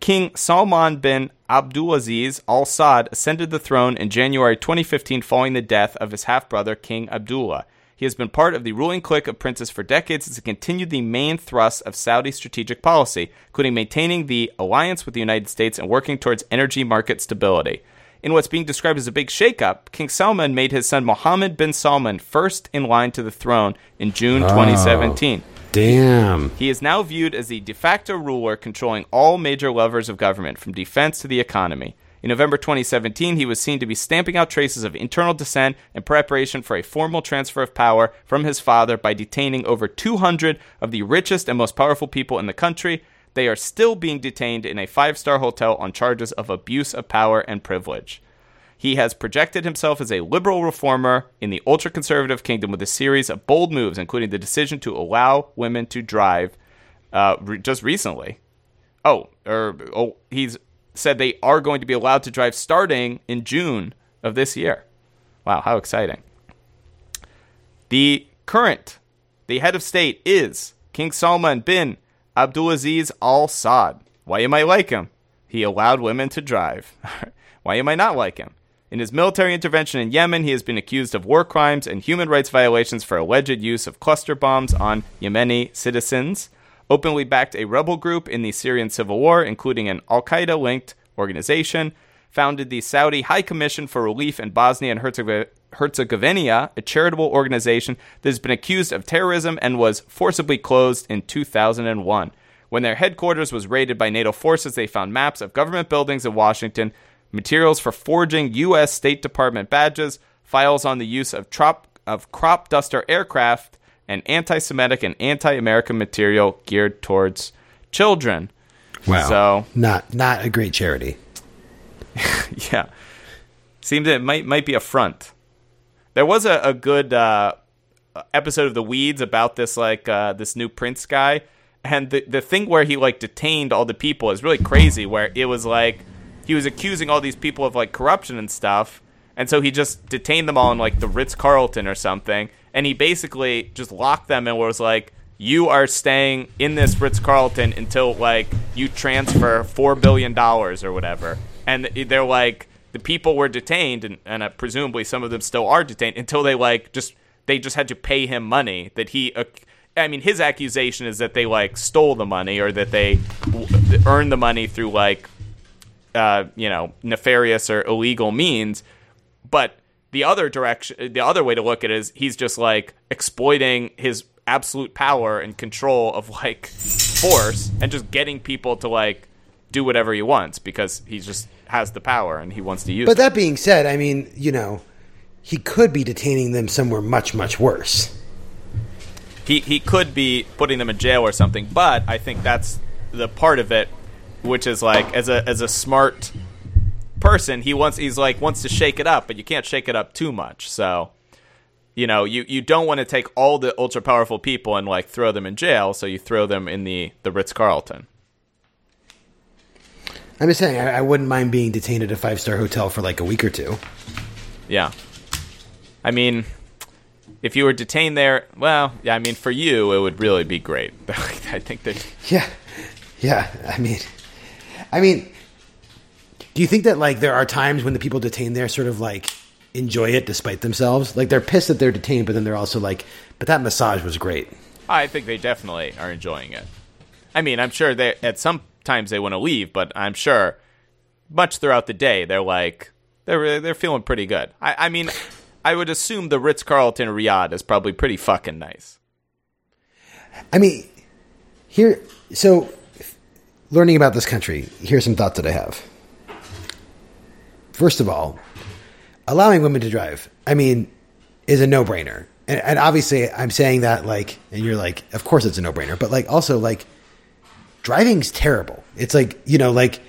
King Salman bin Abdulaziz Al Saud ascended the throne in January 2015 following the death of his half brother, King Abdullah. He has been part of the ruling clique of princes for decades and has continued the main thrust of Saudi strategic policy, including maintaining the alliance with the United States and working towards energy market stability. In what's being described as a big shakeup, King Salman made his son Mohammed bin Salman first in line to the throne in June oh, 2017. Damn. He is now viewed as the de facto ruler controlling all major levers of government, from defense to the economy. In November 2017, he was seen to be stamping out traces of internal dissent in preparation for a formal transfer of power from his father by detaining over 200 of the richest and most powerful people in the country they are still being detained in a five star hotel on charges of abuse of power and privilege. He has projected himself as a liberal reformer in the ultra conservative kingdom with a series of bold moves, including the decision to allow women to drive uh, re- just recently. Oh, or oh, he's said they are going to be allowed to drive starting in June of this year. Wow, how exciting! The current, the head of state is King Salman bin Abdulaziz Al Saud. Why you might like him? He allowed women to drive. Why you might not like him? In his military intervention in Yemen, he has been accused of war crimes and human rights violations for alleged use of cluster bombs on Yemeni citizens. Openly backed a rebel group in the Syrian civil war, including an Al Qaeda linked organization. Founded the Saudi High Commission for Relief in Bosnia and Herzegovina Herzegovina, a charitable organization that has been accused of terrorism and was forcibly closed in 2001. When their headquarters was raided by NATO forces, they found maps of government buildings in Washington, materials for forging U.S. State Department badges, files on the use of, trop- of crop duster aircraft, and anti Semitic and anti American material geared towards children. Wow. So, not not a great charity. yeah. Seemed it might might be a front. There was a, a good uh, episode of The Weeds about this like uh, this new Prince guy, and the the thing where he like detained all the people is really crazy. Where it was like he was accusing all these people of like corruption and stuff, and so he just detained them all in like the Ritz Carlton or something, and he basically just locked them and was like. You are staying in this Ritz Carlton until like you transfer four billion dollars or whatever, and they're like, the people were detained, and, and uh, presumably some of them still are detained until they like just they just had to pay him money that he. I mean, his accusation is that they like stole the money or that they w- earned the money through like, uh, you know, nefarious or illegal means. But the other direction, the other way to look at it is he's just like exploiting his absolute power and control of like force and just getting people to like do whatever he wants because he just has the power and he wants to use But it. that being said, I mean, you know, he could be detaining them somewhere much much worse. he he could be putting them in jail or something, but I think that's the part of it which is like as a as a smart person, he wants he's like wants to shake it up, but you can't shake it up too much. So, you know, you you don't want to take all the ultra powerful people and like throw them in jail, so you throw them in the the Ritz Carlton. I'm just saying, I, I wouldn't mind being detained at a five star hotel for like a week or two. Yeah. I mean, if you were detained there, well, yeah, I mean, for you, it would really be great. I think that Yeah, yeah. I mean, I mean, do you think that like there are times when the people detained there sort of like enjoy it despite themselves? Like they're pissed that they're detained, but then they're also like, but that massage was great. I think they definitely are enjoying it. I mean, I'm sure they at some times they want to leave, but I'm sure much throughout the day they're like they're they're feeling pretty good. I, I mean, I would assume the Ritz Carlton Riyadh is probably pretty fucking nice. I mean, here, so learning about this country, here's some thoughts that I have. First of all, allowing women to drive, I mean, is a no brainer. And, and obviously, I'm saying that like, and you're like, of course it's a no brainer, but like, also, like, driving's terrible. It's like, you know, like,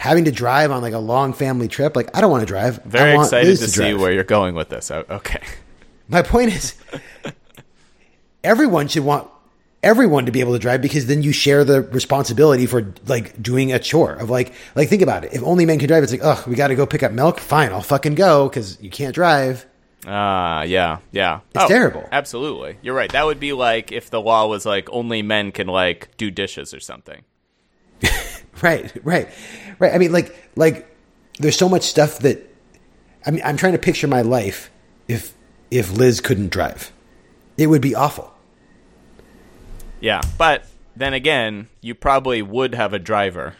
having to drive on like a long family trip, like I don't want to drive. I Very want excited Liz to, see where you're going with this. Okay. My point is, everyone should want everyone to be able to drive because then you share the responsibility for like doing a chore of like like think about it. If only men can drive, it's like oh we got to go pick up milk. Fine, I'll fucking go because you can't drive. Ah, yeah, yeah. It's terrible. Absolutely, you're right. That would be like if the law was like only men can like do dishes or something. Right, right, right. I mean, like like there's so much stuff that I mean I'm trying to picture my life if if Liz couldn't drive, it would be awful. Yeah, but then again, you probably would have a driver.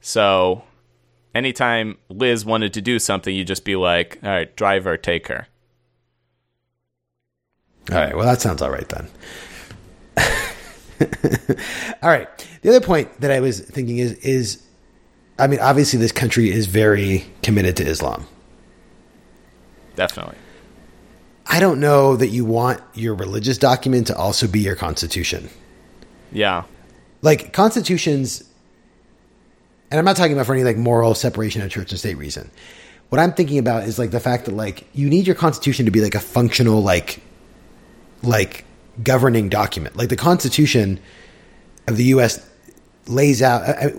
So anytime Liz wanted to do something, you'd just be like, all right, driver, take her. All right. Well, that sounds all right then. all right. The other point that I was thinking is is I mean, obviously this country is very committed to Islam. Definitely. I don't know that you want your religious document to also be your constitution. Yeah. Like constitutions and I'm not talking about for any like moral separation of church and state reason. What I'm thinking about is like the fact that like you need your constitution to be like a functional like like governing document. Like the Constitution of the U.S. lays out uh,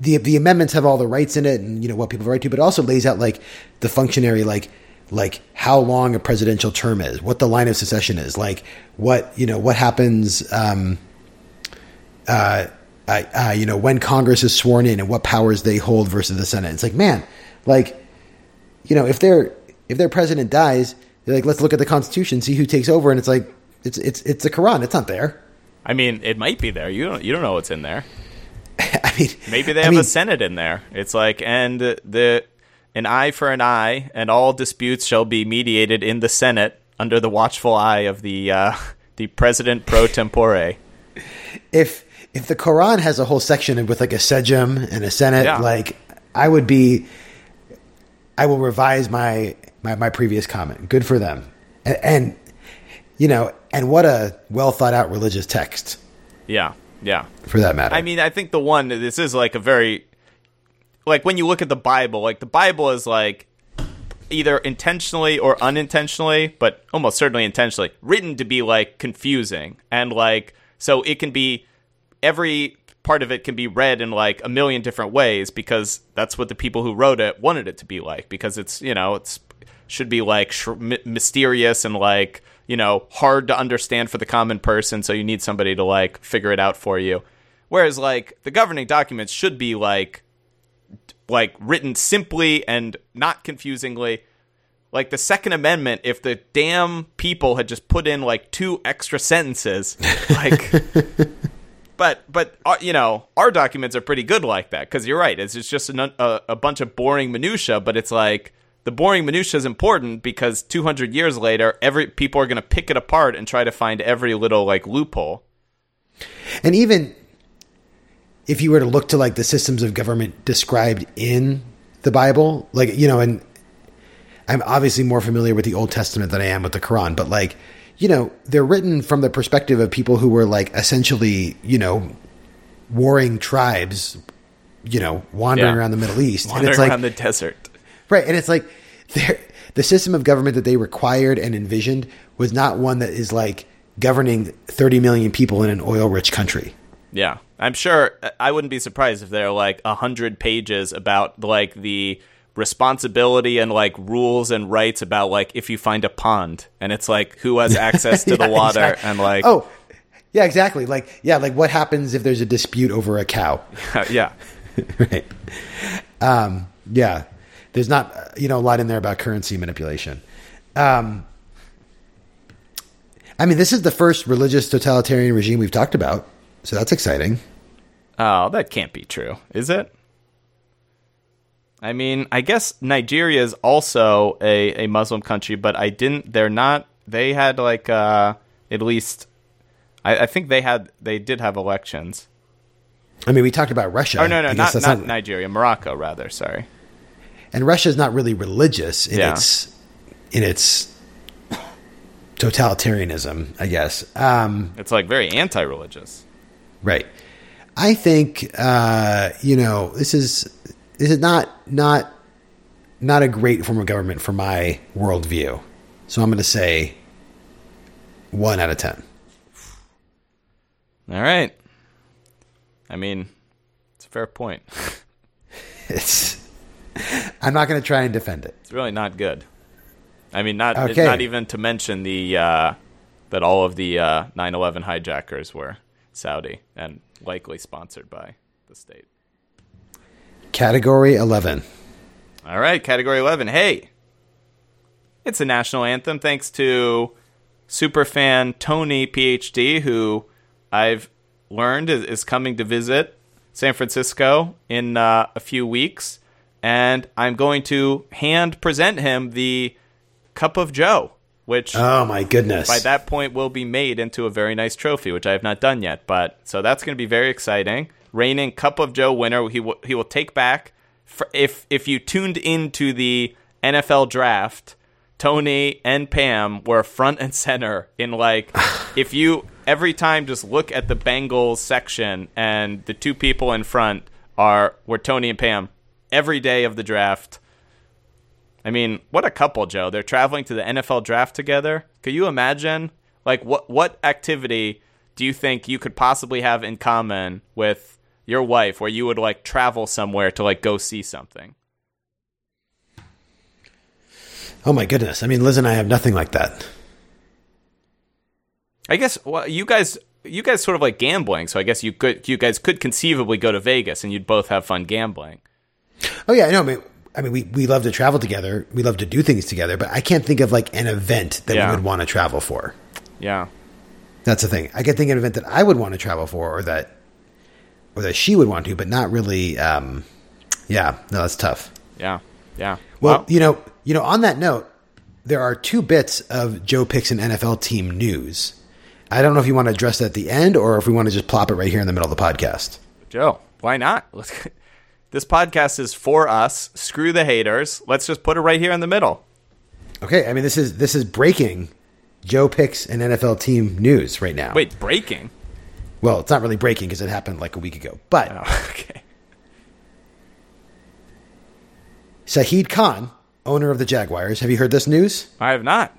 the the amendments have all the rights in it, and you know what people have right to, but also lays out like the functionary like like how long a presidential term is, what the line of succession is, like what you know what happens. Um, uh, uh, uh, you know when Congress is sworn in and what powers they hold versus the Senate. It's like man, like you know if their if their president dies, they're like let's look at the Constitution, see who takes over, and it's like it's it's it's the Quran. It's not there. I mean, it might be there. You don't you don't know what's in there. I mean, Maybe they I have mean, a Senate in there. It's like, and the an eye for an eye, and all disputes shall be mediated in the Senate under the watchful eye of the uh, the president pro tempore. if if the Quran has a whole section with like a sejm and a senate, Yeah. like I would be, I will revise my my, my previous comment. Good for them, and, and you know, and what a well thought out religious text Yeah, yeah. for that matter. I mean, I think the one this is like a very like when you look at the Bible, like the Bible is like either intentionally or unintentionally, but almost certainly intentionally written to be like confusing. And like so it can be every part of it can be read in like a million different ways because that's what the people who wrote it wanted it to be like because it's you know it's should be like sh- mysterious and like you know hard to understand for the common person so you need somebody to like figure it out for you. Whereas like the governing documents should be like like written simply and not confusingly. Like the second amendment if the damn people had just put in like two extra sentences like but but uh, you know our documents are pretty good like that because you're right it's just, just a, a, a bunch of boring minutia but it's like the boring minutia is important because 200 years later every people are going to pick it apart and try to find every little like loophole. And even if you were to look to like the systems of government described in the Bible, like you know, and I'm obviously more familiar with the Old Testament than I am with the Quran, but like you know, they're written from the perspective of people who were like essentially, you know, warring tribes, you know, wandering Yeah. around the Middle East, wandering and it's like around the desert Right, and it's like the system of government that they required and envisioned was not one that is like governing 30 million people in an oil-rich country. Yeah, I'm sure. I wouldn't be surprised if there are like a hundred pages about like the responsibility and like rules and rights about like if you find a pond and it's like who has access to the water exact- and like Oh, yeah, exactly. Like, yeah, like what happens if there's a dispute over a cow? yeah right. Um, yeah, there's not you know a lot in there about currency manipulation. Um, I mean, this is the first religious totalitarian regime we've talked about, so that's exciting. Oh, that can't be true, is it? I mean, I guess Nigeria is also a, a Muslim country, but I didn't. They're not. They had like uh, at least. I, I think they had. They did have elections. I mean, we talked about Russia. Oh no, no, I not not, Nigeria, Morocco rather. Sorry. and Russia is not really religious in Yeah. its in its totalitarianism, I guess. Um, It's like very anti-religious. Right. I think uh, you know this is this is not not not a great form of government for my worldview. So I'm going to say one out of ten. All right. I mean, it's a fair point. It's I'm not going to try and defend it. It's really not good. I mean, not Okay. not even to mention the uh, that all of the uh, 9/11 hijackers were Saudi and likely sponsored by the state. Category eleven. All right, category 11. Hey, it's a national anthem thanks to superfan Tony PhD, who I've learned is, is coming to visit San Francisco in uh, a few weeks. And I'm going to hand present him the Cup of Joe, which Oh my goodness! by that point will be made into a very nice trophy, which I have not done yet. But so that's going to be very exciting. Reigning Cup of Joe winner, he will he will take back. If if you tuned into the NFL draft, Tony and Pam were front and center in like if you every time just look at the Bengals section and the two people in front are were Tony and Pam every day of the draft. I mean, what a couple, Joe. They're traveling to the NFL draft together. Could you imagine? Like, what what activity do you think you could possibly have in common with your wife where you would like travel somewhere to like go see something? Oh my goodness! I mean, Liz and I have nothing like that. I guess well, you guys you guys sort of like gambling, so I guess you could you guys could conceivably go to Vegas and you'd both have fun gambling. Oh yeah, I know. I mean, I mean, we, we love to travel together. We love to do things together, but I can't think of like an event that Yeah. we would want to travel for. Yeah. That's the thing. I can think of an event that I would want to travel for, or that, or that she would want to, but not really. Um, yeah, no, that's tough. Yeah. Yeah. Well, you know, you know. On that note, there are two bits of Joe picks an NFL team news. I don't know if you want to address that at the end, or if we want to just plop it right here in the middle of the podcast. Joe, why not? Let's, this podcast is for us. Screw the haters. Let's just put it right here in the middle. Okay, I mean this is this is breaking Joe picks an NFL team news right now. Wait, breaking? Well, it's not really breaking because it happened like a week ago. But Oh, okay. Shahid Khan, owner of the Jaguars, have you heard this news? I have not.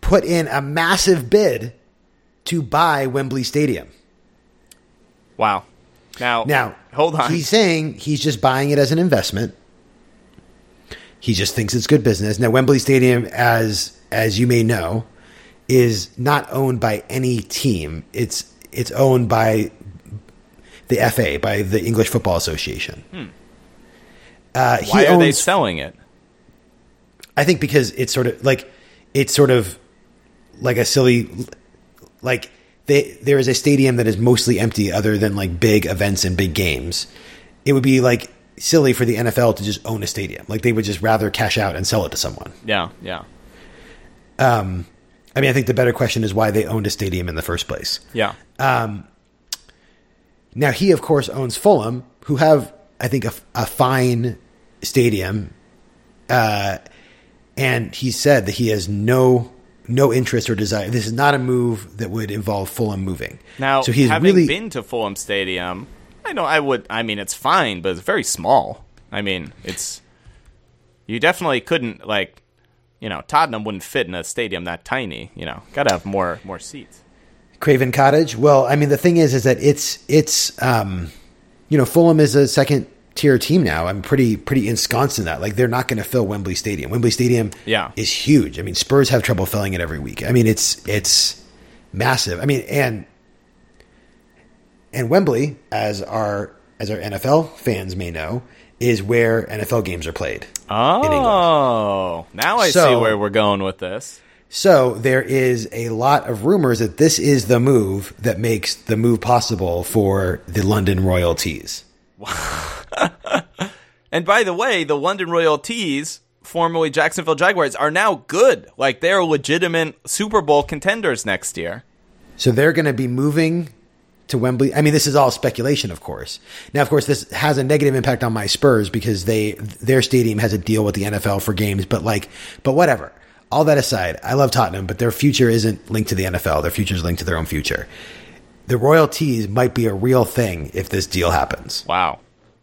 Put in a massive bid to buy Wembley Stadium. Wow. Now, Now, hold on. He's saying he's just buying it as an investment. He just thinks it's good business. Now, Wembley Stadium, as as you may know, is not owned by any team. It's it's owned by the FA, by the English Football Association. Uh, Hmm. Why are they selling it? I think because it's sort of like it's sort of like a silly like they, there is a stadium that is mostly empty other than like big events and big games. It would be like silly for the NFL to just own a stadium. Like they would just rather cash out and sell it to someone. Yeah, yeah, I mean, I think the better question is why they owned a stadium in the first place. yeah. Now he, of course, owns Fulham, who have, I think, a, a fine stadium, uh, and he said that he has no no interest or desire. This is not a move that would involve Fulham moving. Now, so he's having really been to Fulham Stadium, I know I would. I mean, it's fine, but it's very small. I mean, it's you definitely couldn't like, you know, Tottenham wouldn't fit in a stadium that tiny. You know, got to have more more seats. Craven Cottage. Well, I mean, the thing is, is that it's it's um, you know, Fulham is a second tier team now. I'm pretty pretty ensconced in that. Like they're not going to fill Wembley Stadium. Wembley Stadium, Yeah. is huge. I mean, Spurs have trouble filling it every week. I mean, it's it's massive. I mean, and and Wembley, as our as our NFL fans may know, is where NFL games are played. Oh, now I see where we're going with this. So there is a lot of rumors that this is the move that makes the move possible for the London royalties. And by the way, the London Royalties, formerly Jacksonville Jaguars, are now good. Like they're legitimate Super Bowl contenders next year. So they're going to be moving to Wembley. I mean, this is all speculation, of course. Now, of course, this has a negative impact on my Spurs because they their stadium has a deal with the NFL for games. But like, but whatever. All that aside, I love Tottenham, but their future isn't linked to the NFL. Their future is linked to their own future. The royalties might be a real thing if this deal happens. Wow.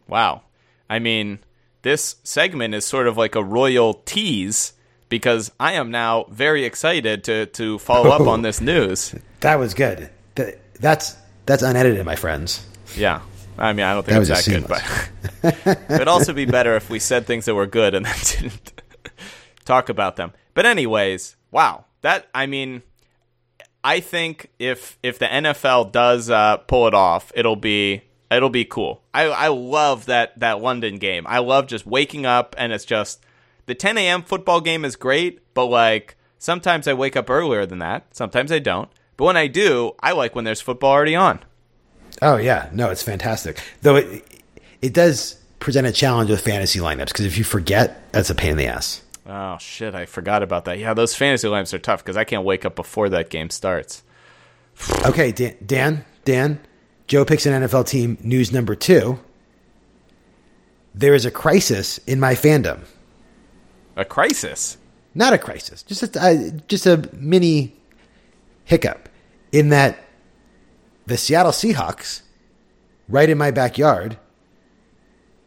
Wow. I mean, this segment is sort of like a royal tease because I am now very excited to to follow up on this news. That was good. That, that's that's unedited, my friends. Yeah. I mean, I don't think That it's that good, but it'd also be better if we said things that were good and then didn't talk about them. But anyways, wow. That I mean, I think if if the NFL does uh, pull it off, it'll be it'll be cool. I I love that that London game. I love just waking up and it's just the 10 a.m. football game is great, but like sometimes I wake up earlier than that. Sometimes I don't. But when I do, I like when there's football already on. Oh yeah, no, it's fantastic. Though it it does present a challenge with fantasy lineups because if you forget, that's a pain in the ass. Oh shit, I forgot about that. Yeah, those fantasy lamps are tough because I can't wake up before that game starts. Okay, Dan, Dan, Dan, Joe picks an NFL team. News number two: there is a crisis in my fandom. A crisis. Not a crisis, just a uh, just a mini hiccup in that the Seattle Seahawks, right in my backyard,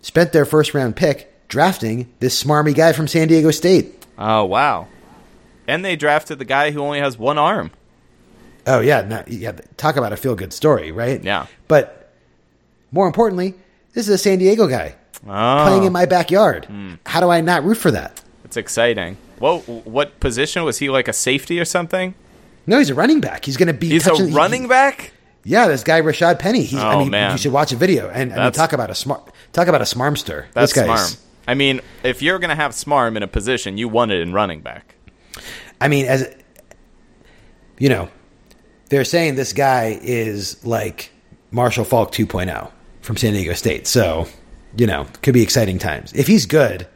spent their first round pick drafting this smarmy guy from San Diego State. Oh wow! And they drafted the guy who only has one arm. Oh yeah, no, yeah. Talk about a feel good story, right? Yeah. But more importantly, this is a San Diego guy Oh, playing in oh. my backyard. Hmm. How do I not root for that? it's exciting. Well, what position was he? Like a safety or something? No, he's a running back. He's going to be He's touching, a running back. Yeah, this guy Rashad Penny. He's, I Oh, mean, man. you should watch a video and I mean, talk about a smart. Talk about a smarmster. That's this guy's. Smarm. I mean, if you're gonna have Smarm in a position, you want it in running back. I mean, as you know, they're saying this guy is like Marshall Faulk 2.0 from San Diego State. So, you know, could be exciting times. If he's good,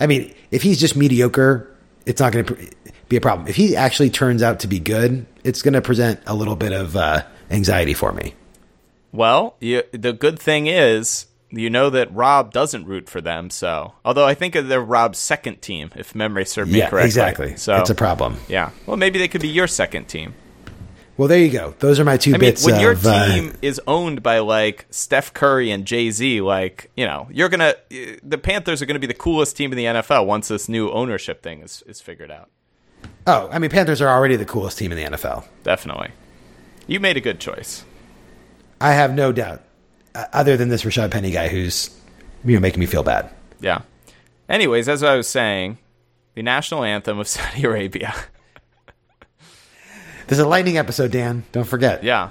I mean, if he's just mediocre, it's not going to be a problem. If he actually turns out to be good, it's going to present a little bit of uh, anxiety for me. Well, you, the good thing is, you know that Rob doesn't root for them. So, although I think they're Rob's second team, if memory serves me Yeah, correctly. exactly. So it's a problem. Yeah. Well, maybe they could be your second team. Well, there you go. Those are my two I mean, bits when your of. uh, team is owned by like Steph Curry and Jay Z, like you know, you're gonna the Panthers are gonna be the coolest team in the NFL once this new ownership thing is is figured out. oh, I mean, Panthers are already the coolest team in the NFL. Definitely, you made a good choice. I have no doubt. Uh, other than this Rashad Penny guy, who's you know making me feel bad. Yeah. Anyways, as I was saying, the national anthem of Saudi Arabia. This is a lightning episode, Dan. Don't forget. Yeah.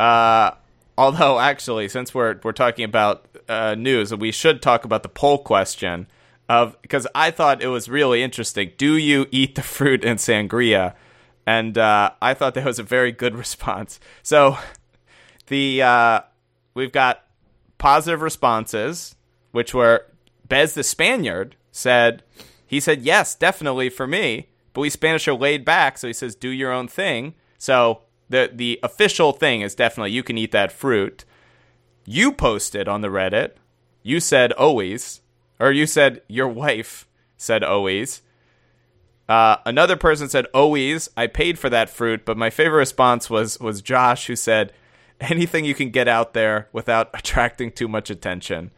Uh, although, actually, since we're we're talking about uh, news, we should talk about the poll question of because I thought it was really interesting. Do you eat the fruit in sangria? And uh, I thought that was a very good response. So the uh, we've got positive responses, which were Bez the Spaniard said he said yes, definitely for me. But we Spanish are laid back, so he says do your own thing. So the the official thing is definitely you can eat that fruit. You posted on the Reddit. You said always, or you said your wife said always. Uh, another person said always. I paid for that fruit, but my favorite response was was Josh, who said anything you can get out there without attracting too much attention.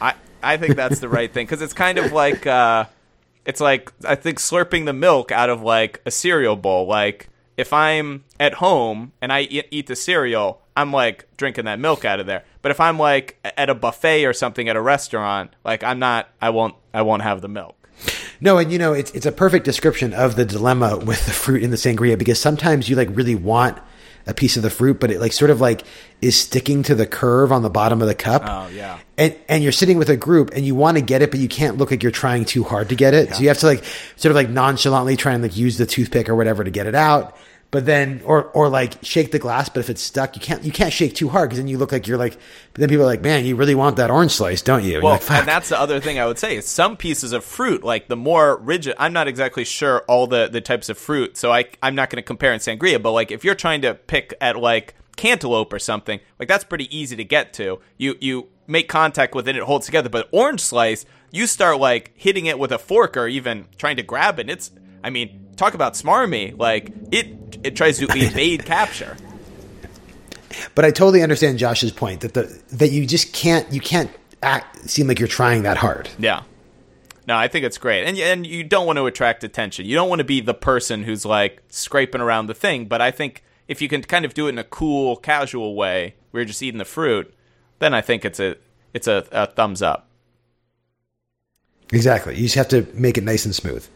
I I think that's the right thing because it's kind of like uh, it's like I think slurping the milk out of like a cereal bowl. Like if I'm at home and I eat, eat the cereal, I'm like drinking that milk out of there. But if I'm like at a buffet or something at a restaurant, like I'm not, I won't, I won't have the milk. No, and you know it's it's a perfect description of the dilemma with the fruit in the sangria because sometimes you like really want a piece of the fruit, but it like sort of like is sticking to the curve on the bottom of the cup. Oh, yeah. And and you're sitting with a group and you want to get it, but you can't look like you're trying too hard to get it. So you have to like sort of like nonchalantly try and like use the toothpick or whatever to get it out. But then, or or like shake the glass, but if it's stuck, you can't you can't shake too hard because then you look like you're like. But then people are like, "Man, you really want that orange slice, don't you?" And Well, like, and that's the other thing I would say is some pieces of fruit, like the more rigid. I'm not exactly sure all the the types of fruit, so I I'm not going to compare in sangria. But like if you're trying to pick at like cantaloupe or something, like that's pretty easy to get to. You you make contact with it, it holds together. But orange slice, you start like hitting it with a fork or even trying to grab it. And it's I mean, talk about smarmy. Like it it tries to evade capture. But I totally understand Josh's point that the that you just can't you can't act seem like you're trying that hard. Yeah. No, I think it's great, and and you don't want to attract attention. You don't want to be the person who's like scraping around the thing. But I think if you can kind of do it in a cool, casual way, where you're just eating the fruit, then I think it's a it's a, a thumbs up. Exactly. You just have to make it nice and smooth.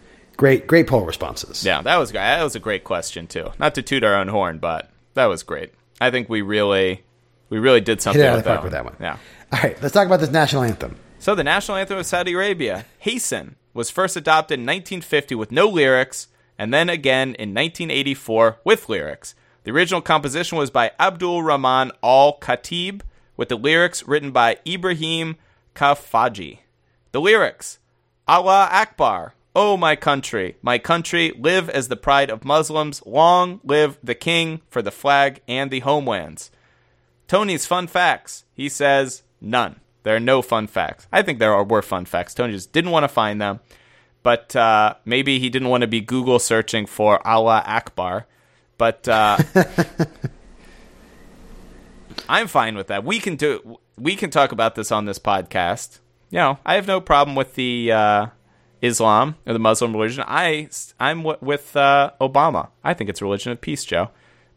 Great, great poll responses. Yeah, that was great. That was a great question too. Not to toot our own horn, but that was great. I think we really we really did something Hit it out with, of the park that with that one. one. Yeah. All right, let's talk about this national anthem. So the national anthem of Saudi Arabia, Hasten, was first adopted in 1950 with no lyrics, and then again in 1984 with lyrics. The original composition was by Abdul Rahman Al Khatib, with the lyrics written by Ibrahim Khafaji. The lyrics Allah Akbar, O my country, my country, live as the pride of Muslims, long live the king for the flag and the homelands. Tony's fun facts. He says none. There are no fun facts. I think there are were fun facts. Tony just didn't want to find them, but uh, maybe he didn't want to be Google searching for Allah Akbar. But uh, I'm fine with that. We can do we can talk about this on this podcast. You know, I have no problem with the uh, Islam or the Muslim religion. I I'm w- with uh, Obama. I think it's a religion of peace, Joe.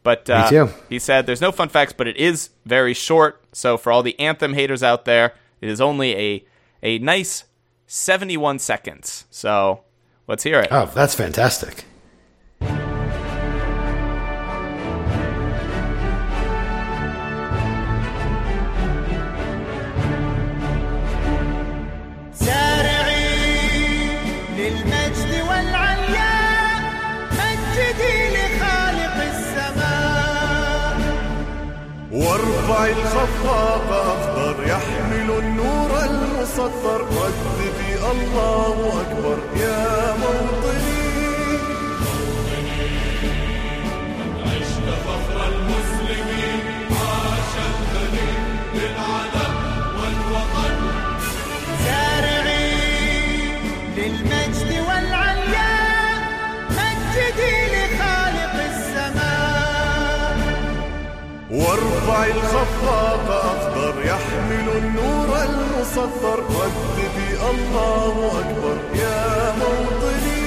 But uh, too. he said there's no fun facts, but it is very short. So for all the anthem haters out there, it is only a a nice 71 seconds. So let's hear it. Oh, that's fantastic. يرفع الخفاق أخضر يحمل النور المسطر وذبي الله أكبر يا موطني. موطني عشت فخر المسلمين. عاش والوطن. سارعين للمجد. وارفع الخفاق أخضر يحمل النور المسطر رددي الله أكبر يا موطني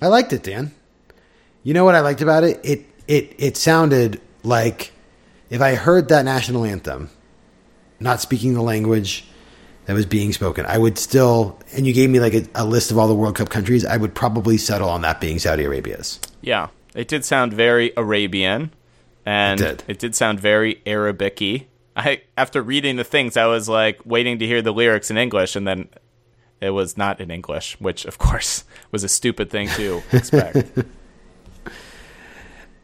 I liked it, Dan. You know what I liked about it? It it it sounded like if I heard that national anthem, not speaking the language that was being spoken, I would still. And you gave me like a, a list of all the World Cup countries. I would probably settle on that being Saudi Arabia's. Yeah, it did sound very Arabian, and It it did. did, sound very Arabic-y. I after reading the things, I was like waiting to hear the lyrics in English, and then it was not in English, which of course was a stupid thing to expect.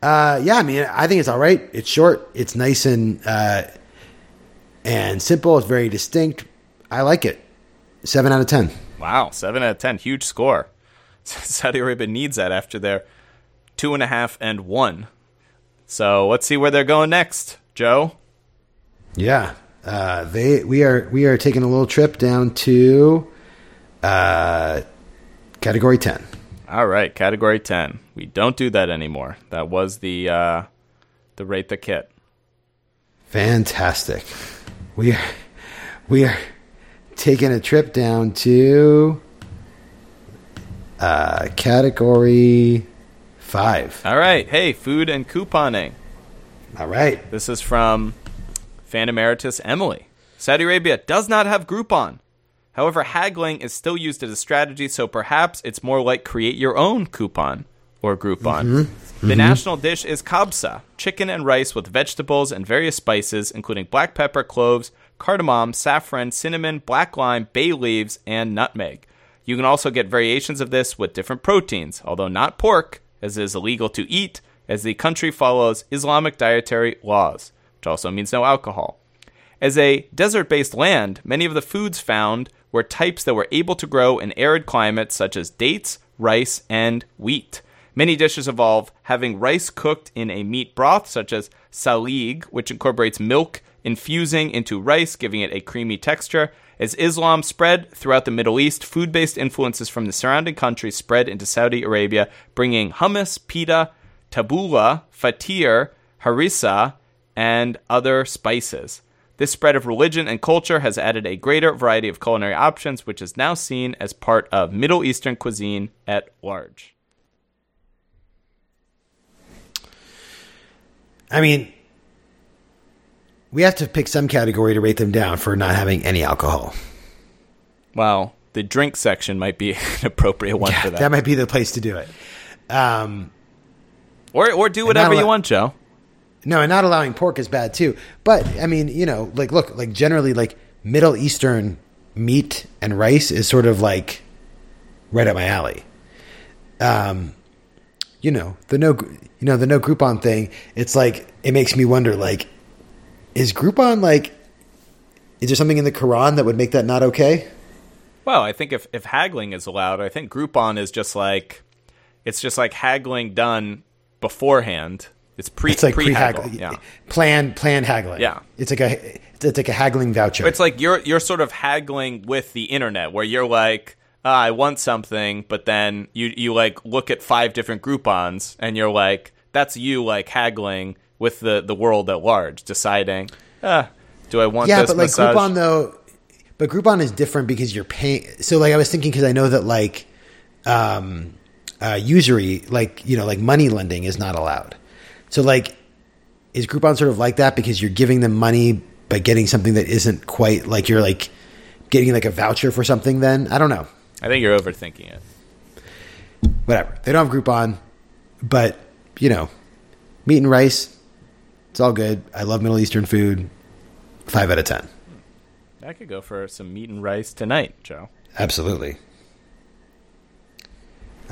Uh, yeah, I mean, I think it's all right. It's short. It's nice and uh, and simple. It's very distinct. I like it. Seven out of ten. wow, seven out of ten, huge score. Saudi Arabia needs that after their two and a half and one. So let's see where they're going next, Joe. Yeah, uh, they we are we are taking a little trip down to uh, category ten. All right, category ten. We don't do that anymore. That was the uh, the rate the kit. Fantastic. We are we are taking a trip down to uh, category five. All right, hey, food and couponing. All right. This is from Fan Emeritus Emily. Saudi Arabia does not have Groupon. However, haggling is still used as a strategy, so perhaps it's more like create your own coupon or Groupon. Mm-hmm. The mm-hmm. national dish is kabsa, chicken and rice with vegetables and various spices, including black pepper, cloves, cardamom, saffron, cinnamon, black lime, bay leaves, and nutmeg. You can also get variations of this with different proteins, although not pork, as it is illegal to eat, as the country follows Islamic dietary laws, which also means no alcohol. As a desert based land, many of the foods found were types that were able to grow in arid climates such as dates, rice, and wheat. Many dishes involve having rice cooked in a meat broth, such as salig, which incorporates milk infusing into rice, giving it a creamy texture. As Islam spread throughout the Middle East, food based influences from the surrounding countries spread into Saudi Arabia, bringing hummus, pita, tabbouleh, fatir, harissa, and other spices. This spread of religion and culture has added a greater variety of culinary options, which is now seen as part of Middle Eastern cuisine at large. I mean, we have to pick some category to rate them down for not having any alcohol. Well, the drink section might be an appropriate one for that. That might be the place to do it. Um, or or do whatever you want, Joe. No, and not allowing pork is bad too. But I mean, you know, like look, like generally, like Middle Eastern meat and rice is sort of like right up my alley. Um, you know the no, you know the no Groupon thing. It's like it makes me wonder, like, is Groupon like? Is there something in the Quran that would make that not okay? Well, I think if, if haggling is allowed, I think Groupon is just like it's just like haggling done beforehand It's pre It's like pre haggle. haggling. Yeah. Plan plan haggling. Yeah. It's like a it's like a haggling voucher. It's like you're you're sort of haggling with the internet, where you're like, ah, I want something, but then you you like look at five different Groupons, and you're like, that's you like haggling with the the world at large, deciding, ah, do I want yeah, this but like massage? Groupon though, but Groupon is different because you're paying. So like I was thinking because I know that like um, uh, usury, like you know, like money lending is not allowed. So like, is Groupon sort of like that because you're giving them money by getting something that isn't quite like you're like getting like a voucher for something? Then I don't know. I think you're overthinking it. Whatever. They don't have Groupon, but you know, meat and rice. It's all good. I love Middle Eastern food. Five out of ten. I could go for some meat and rice tonight, Joe. Absolutely.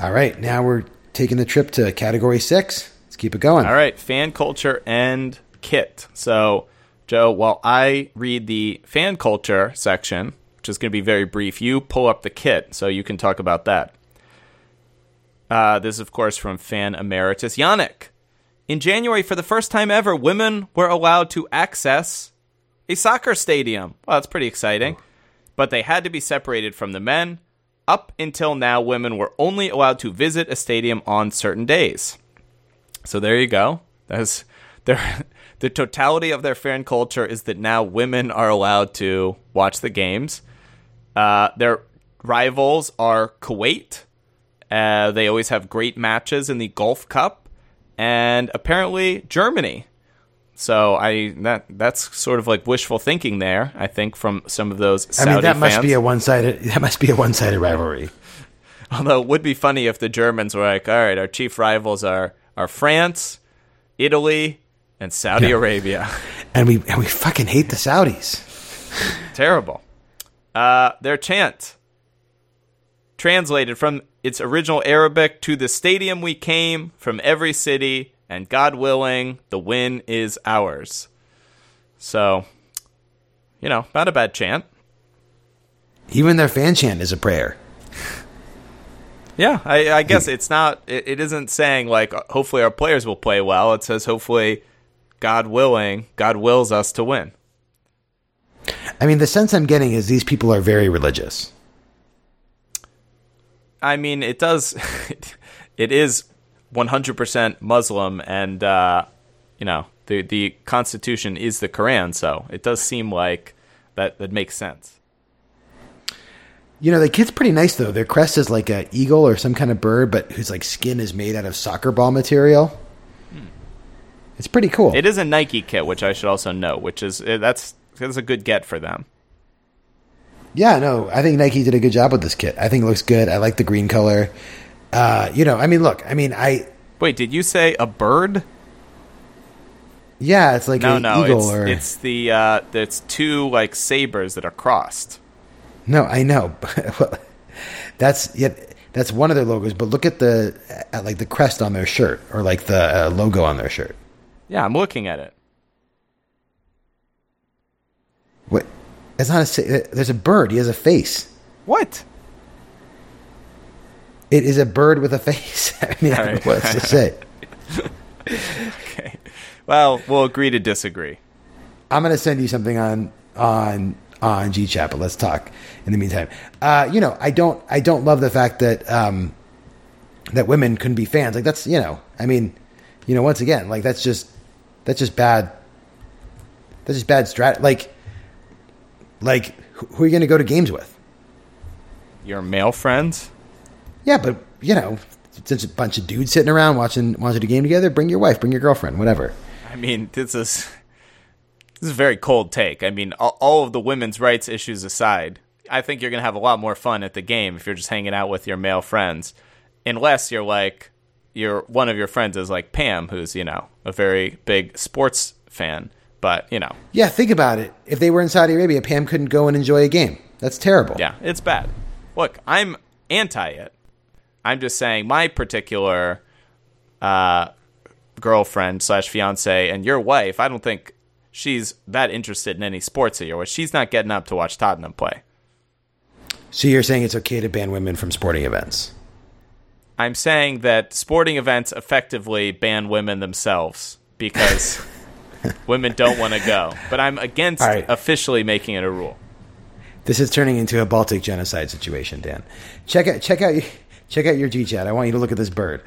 All right, now we're taking the trip to category six. Keep it going. All right, fan culture and kit. So, Joe, while I read the fan culture section, which is going to be very brief, you pull up the kit so you can talk about that. Uh, this is, of course, from fan emeritus Yannick. In January, for the first time ever, women were allowed to access a soccer stadium. Well, that's pretty exciting. But they had to be separated from the men. Up until now, women were only allowed to visit a stadium on certain days. So there you go. That's their the totality of their fan culture is that now women are allowed to watch the games. Uh, their rivals are Kuwait. Uh, they always have great matches in the Gulf Cup, and apparently Germany. So I that that's sort of like wishful thinking there. I think from some of those Saudi I mean, that must be a one-sided. That must be a one-sided rivalry. Although it would be funny if the Germans were like, all right, our chief rivals are, are France, Italy, and Saudi Yeah. Arabia. And we and we fucking hate the Saudis. Terrible. Uh, their chant, translated from its original Arabic to the stadium we came from every city, and God willing, the win is ours. So, you know, not a bad chant. Even their fan chant is a prayer. Yeah, I, I guess it's not. It, it isn't saying like hopefully our players will play well. It says hopefully, God willing, God wills us to win. I mean, the sense I'm getting is these people are very religious. I mean, it does. It is 100% Muslim, and uh, you know the the Constitution is the Quran, so it does seem like that that makes sense. You know, the kit's pretty nice though. Their crest is like a eagle or some kind of bird, but whose like skin is made out of soccer ball material. It's pretty cool. It is a Nike kit, which I should also note, which is eh, that's that's a good get for them. Yeah, no, I think Nike did a good job with this kit. I think it looks good. I like the green color. Uh, you know, I mean, look, I mean, I Wait, did you say a bird? yeah, it's like No, an no, eagle it's or it's the uh, it's two like sabers that are crossed. No, I know. Well, that's yet that's one of their logos. But look at the at like the crest on their shirt or like the uh, logo on their shirt. Yeah, I'm looking at it. What? It's not a. There's a bird. He has a face. What? It is a bird with a face. I mean, I don't know what else to say. Okay. Well, we'll agree to disagree. I'm gonna send you something on on on G Chat, but let's talk in the meantime. Uh, you know, I don't I don't love the fact that um, that women couldn't be fans. Like that's you know, I mean, you know, once again, like that's just that's just bad. That's just bad strat. Like, like who who are you gonna go to games with? Your male friends? Yeah, but you know, since a bunch of dudes sitting around watching watching a game together, bring your wife, bring your girlfriend, whatever. I mean, this is this is a very cold take. I mean, all, all of the women's rights issues aside, I think you're going to have a lot more fun at the game if you're just hanging out with your male friends, unless you're like your one of your friends is like Pam, who's you know a very big sports fan. But you know, Yeah, think about it. If they were in Saudi Arabia, Pam couldn't go and enjoy a game. That's terrible. yeah, it's bad. Look, I'm anti it. I'm just saying my particular uh, girlfriend slash fiance and your wife. I don't think she's that interested in any sports that you're. She's not getting up to watch Tottenham play. So you're saying it's okay to ban women from sporting events? I'm saying that sporting events effectively ban women themselves because women don't want to go. But I'm against right. officially making it a rule. This is turning into a Baltic genocide situation, Dan. Check out check out check out your G chat. I want you to look at this bird.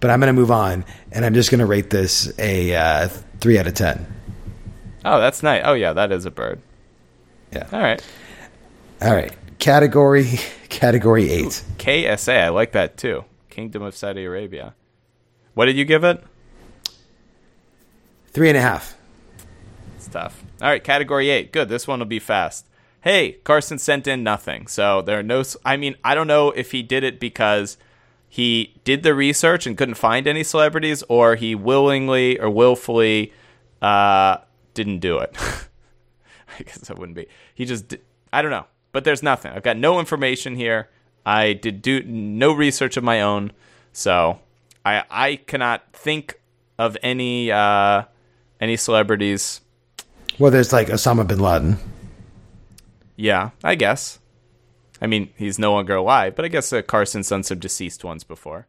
But I'm going to move on, and I'm just going to rate this a uh, three out of ten. Oh, that's nice. Oh, yeah, that is a bird. Yeah. All right. All right. Category category eight. KSA, I like that too. Kingdom of Saudi Arabia. What did you give it? Three and a half. It's tough. All right, category eight. Good. This one will be fast. Hey, Carson sent in nothing. So there are no. I mean, I don't know if he did it because he did the research and couldn't find any celebrities, or he willingly or willfully uh, didn't do it. I guess that wouldn't be. He just. Di- I don't know. But there's nothing. I've got no information here. I did do no research of my own, so I I cannot think of any uh, any celebrities Well, there's like Osama bin Laden. Yeah, I guess. I mean, he's no longer alive, but I guess uh, Carson's done some deceased ones before.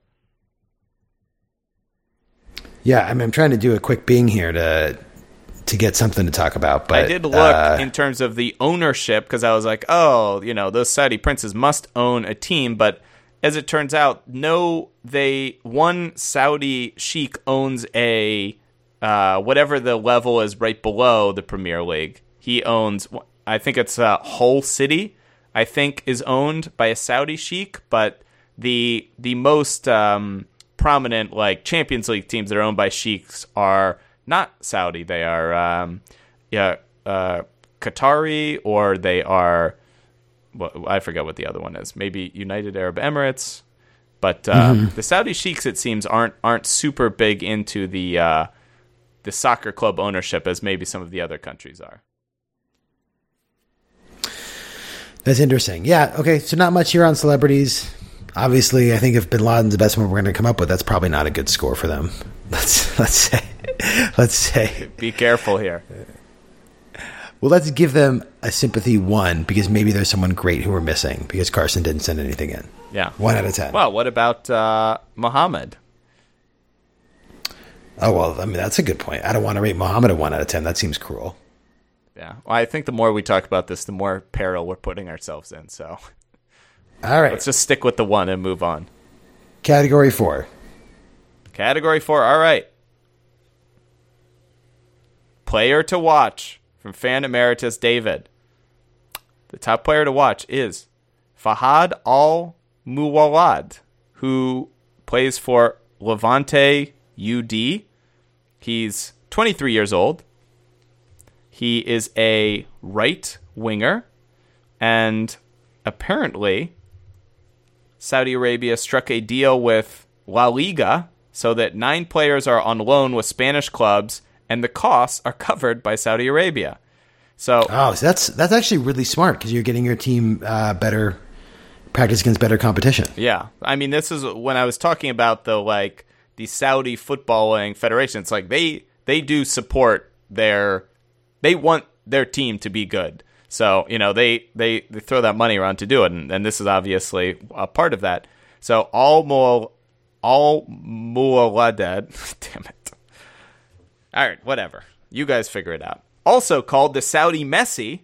Yeah, I mean, I'm trying to do a quick Bing here to to get something to talk about. But I did look uh, in terms of the ownership because I was like, oh, you know, those Saudi princes must own a team, but as it turns out, no, they one Saudi sheik owns a uh, whatever the level is right below the Premier League. He owns, I think it's uh, Hull City. I think is owned by a Saudi sheik, but the the most um, prominent like Champions League teams that are owned by sheiks are not Saudi. They are um, yeah uh, Qatari or they are well, I forget what the other one is. Maybe United Arab Emirates. But uh, the Saudi sheiks, it seems, aren't aren't super big into the uh, the soccer club ownership as maybe some of the other countries are. That's interesting. Yeah. Okay. So not much here on celebrities. Obviously, I think if Bin Laden's the best one we're going to come up with, that's probably not a good score for them. Let's let's say let's say Be careful here. well, let's give them a sympathy one because maybe there's someone great who we're missing because Carson didn't send anything in. Yeah. One out of ten. Well, what about uh, Muhammad? Oh well, I mean that's a good point. I don't want to rate Muhammad a one out of ten. That seems cruel. Yeah. Well, I think the more we talk about this, the more peril we're putting ourselves in. So All right. let's just stick with the one and move on. Category four. Category four. All right. Player to watch from fan emeritus David. The top player to watch is Fahad Al Muwalad, who plays for Levante UD. He's 23 years old. He is a right winger, and apparently, Saudi Arabia struck a deal with La Liga so that nine players are on loan with Spanish clubs, and the costs are covered by Saudi Arabia. So Oh, so that's that's actually really smart because you're getting your team uh, better practice against better competition. Yeah, I mean, this is when I was talking about the like the Saudi footballing federation. It's like they they do support their they want their team to be good. So you know they they they throw that money around to do it, and, and this is obviously a part of that. So all more all mualadad, damn it. All right, whatever. You guys figure it out. Also called the Saudi Messi,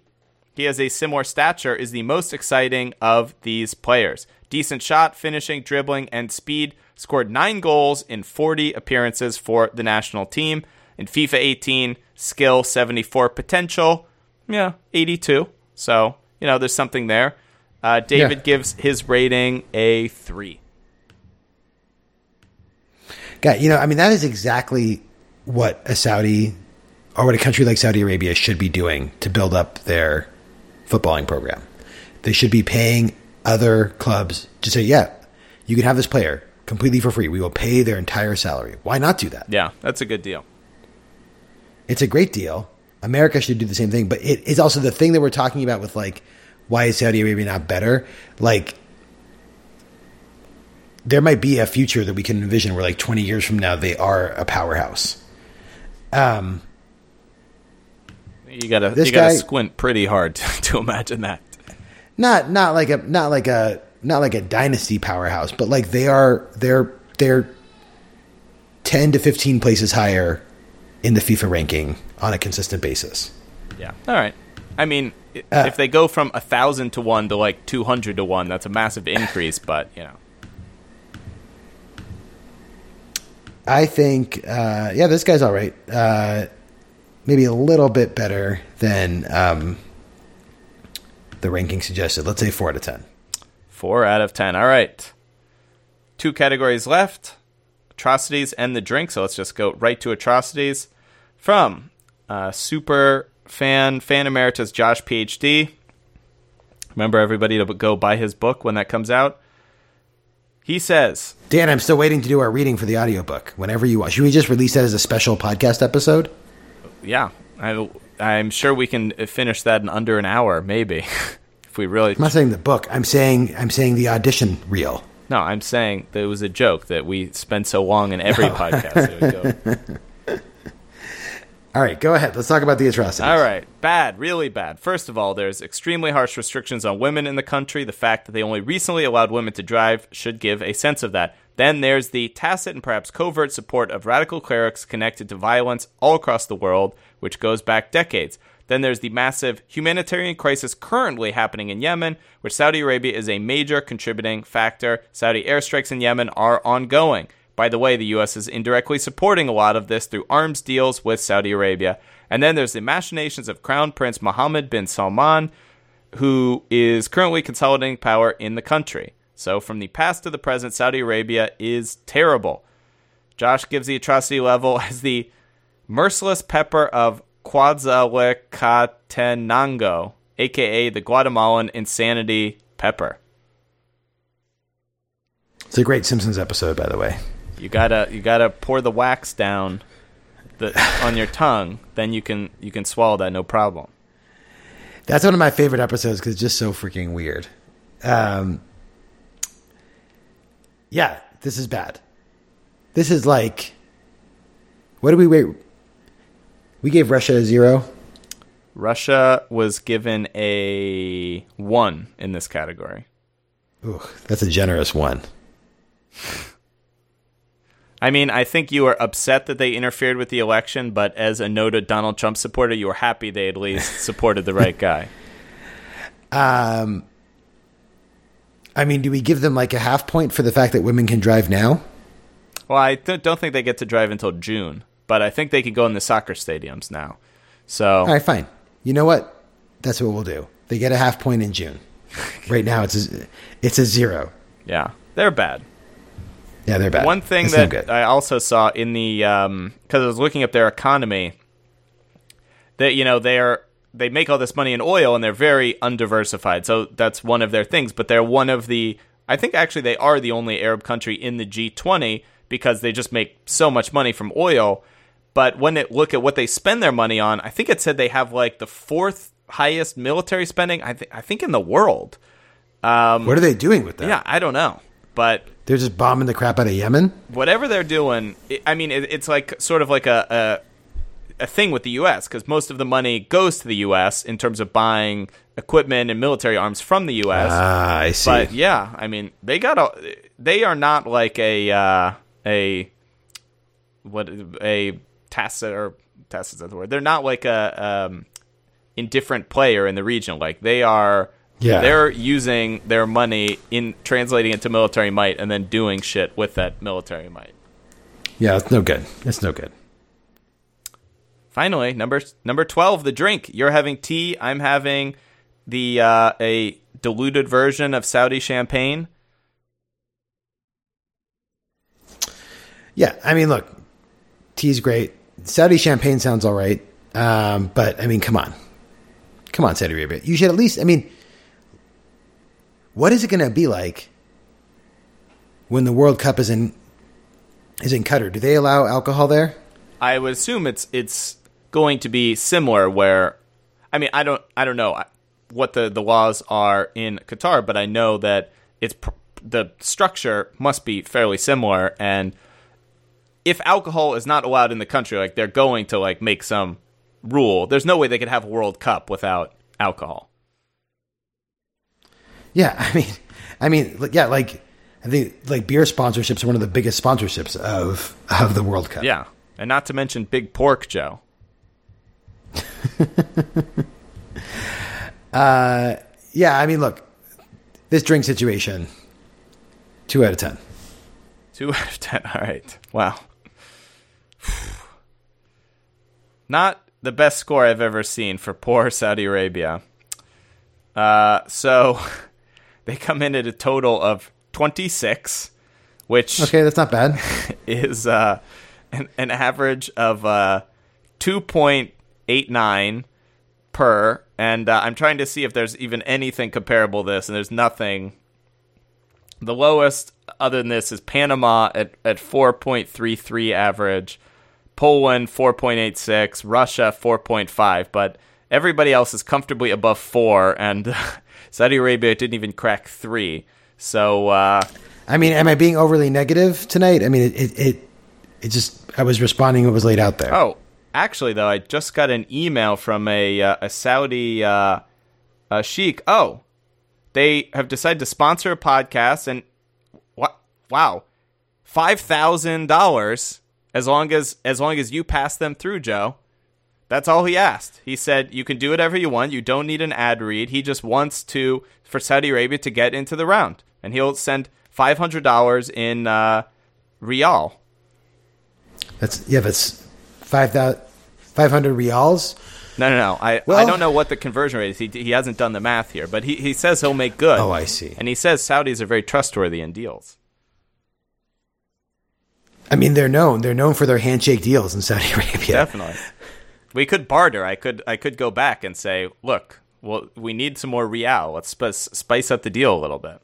he has a similar stature, is the most exciting of these players. Decent shot, finishing, dribbling, and speed. Scored nine goals in 40 appearances for the national team. In FIFA 18, skill 74, potential, yeah, 82. So, you know, there's something there. Uh, David Yeah. gives his rating a 3. Guy, you know, I mean, that is exactly what a Saudi or what a country like Saudi Arabia should be doing to build up their footballing program. They should be paying other clubs to say, yeah, you can have this player completely for free. We will pay their entire salary. Why not do that? Yeah, that's a good deal. It's a great deal. America should do the same thing, but it is also the thing that we're talking about with like, why is Saudi Arabia not better? Like, there might be a future that we can envision where like 20 years from now they are a powerhouse. Um, You gotta This you gotta guy- squint pretty hard to, to imagine that. not not like a not like a not like a dynasty powerhouse, but like they are they're they're ten to fifteen places higher in the FIFA ranking on a consistent basis. Yeah. All right. I mean, Uh, if they go from a thousand to one to like two hundred to one, that's a massive increase. But you know, I think, uh, yeah, this guy's all right. Uh, maybe a little bit better than um, the ranking suggested. Let's say four out of ten. four out of ten. All right. Two categories left: atrocities and the drink. So let's just go right to atrocities. From uh, super fan fan emeritus Josh PhD. Remember everybody to go buy his book when that comes out. He says, Dan, I'm still waiting to do our reading for the audiobook. Whenever you want, should we just release that as a special podcast episode? "Yeah, I, I'm sure we can finish that in under an hour, maybe, if we really." I'm not saying the book. I'm saying I'm saying the audition reel. No, I'm saying that it was a joke that we spent so long in every podcast. All right, go ahead. Let's talk about the atrocities. All right, bad, really bad. First of all, there's extremely harsh restrictions on women in the country. The fact that they only recently allowed women to drive should give a sense of that. Then there's the tacit and perhaps covert support of radical clerics connected to violence all across the world, which goes back decades. Then there's the massive humanitarian crisis currently happening in Yemen, which Saudi Arabia is a major contributing factor. Saudi airstrikes in Yemen are ongoing. By the way, the U.S. is indirectly supporting a lot of this through arms deals with Saudi Arabia. And then there's the machinations of Crown Prince Mohammed bin Salman, who is currently consolidating power in the country. So, from the past to the present, Saudi Arabia is terrible. Josh gives the atrocity level as the merciless pepper of Quetzlzacatenango, aka the Guatemalan insanity pepper. It's a great Simpsons episode, by the way. You gotta you gotta pour the wax down the, on your tongue, then you can you can swallow that no problem. That's one of my favorite episodes because it's just so freaking weird. Um, yeah, this is bad. This is like, what did we wait? We gave Russia a zero. Russia was given a one in this category. Ooh, that's a generous one. I mean, I think you are upset that they interfered with the election, but as a noted Donald Trump supporter, you were happy they at least supported the right guy. Um, I mean, do we give them like a half point for the fact that women can drive now? Well, I th- don't think they get to drive until June, but I think they can go in the soccer stadiums now. So, All right, fine. You know what? That's what we'll do. They get a half point in June. Right now, it's a, it's a zero. yeah, they're bad. Yeah, they're bad. One thing It's that. I also saw in the um, because I was looking up their economy, that you know they're they make all this money in oil and they're very undiversified. So that's one of their things. But they're one of the I think actually they are the only Arab country in the G20 because they just make so much money from oil. But when it look at what they spend their money on, I think it said they have like the fourth highest military spending. I think I think in the world. Um, what are they doing with that? Yeah, I don't know, but They're just bombing the crap out of Yemen. whatever they're doing, I mean, it's like sort of like a a, a thing with the U.S. because most of the money goes to the U.S. in terms of buying equipment and military arms from the U.S. Ah, I see. but yeah, I mean, they got a. They are not like a uh, a what a tacit or tacit's not the word. They're not like a um, indifferent player in the region. Like they are. Yeah. They're using their money in translating it to military might and then doing shit with that military might. yeah, it's no good. It's no good. Finally, number number twelve, the drink. You're having tea. I'm having the uh, a diluted version of Saudi champagne. Yeah, I mean, look, tea's great. Saudi champagne sounds all right, um, but I mean, come on, come on, Saudi Arabia. You should at least. I mean, what is it going to be like when the World Cup is in is in Qatar? Do they allow alcohol there? I would assume it's it's going to be similar. Where, I mean, I don't I don't know what the the laws are in Qatar, but I know that it's the structure must be fairly similar. And if alcohol is not allowed in the country, like they're going to like make some rule. There's no way they could have a World Cup without alcohol. Yeah, I mean, I mean, yeah, like I think like beer sponsorships are one of the biggest sponsorships of of the World Cup. Yeah. And not to mention Big Pork Joe. yeah. I mean, look, this drink situation, two out of ten. Two out of ten. All right. Wow. Not the best score I've ever seen for poor Saudi Arabia. Uh, so they come in at a total of 26, which Okay, that's not bad. is uh, an, an average of uh, 2.89 per. And uh, I'm trying to see if there's even anything comparable to this, and there's nothing. The lowest, other than this, is Panama at, at 4.33 average, Poland 4.86, Russia 4.5, but everybody else is comfortably above 4, and Saudi Arabia didn't even crack 3. So, uh, I mean, am I being overly negative tonight? I mean, it it it, it just I was responding what was laid out there. Oh, actually, though, I just got an email from a uh, a Saudi uh, uh, sheikh. Oh, they have decided to sponsor a podcast, and what? Wow, five thousand dollars as long as as long as you pass them through, Joe. That's all he asked. He said you can do whatever you want. You don't need an ad read. He just wants to for Saudi Arabia to get into the round, and he'll send five hundred dollars in uh, rial. That's yeah, that's five thousand five hundred reals. No, no, no. I, I don't know what the conversion rate is. He, he hasn't done the math here, but he, he says he'll make good. Oh, I see. And he says Saudis are very trustworthy in deals. I mean, they're known. They're known for their handshake deals in Saudi Arabia. Definitely. We could barter. I could I could go back and say, look, well, we need some more real. Let's sp- spice up the deal a little bit.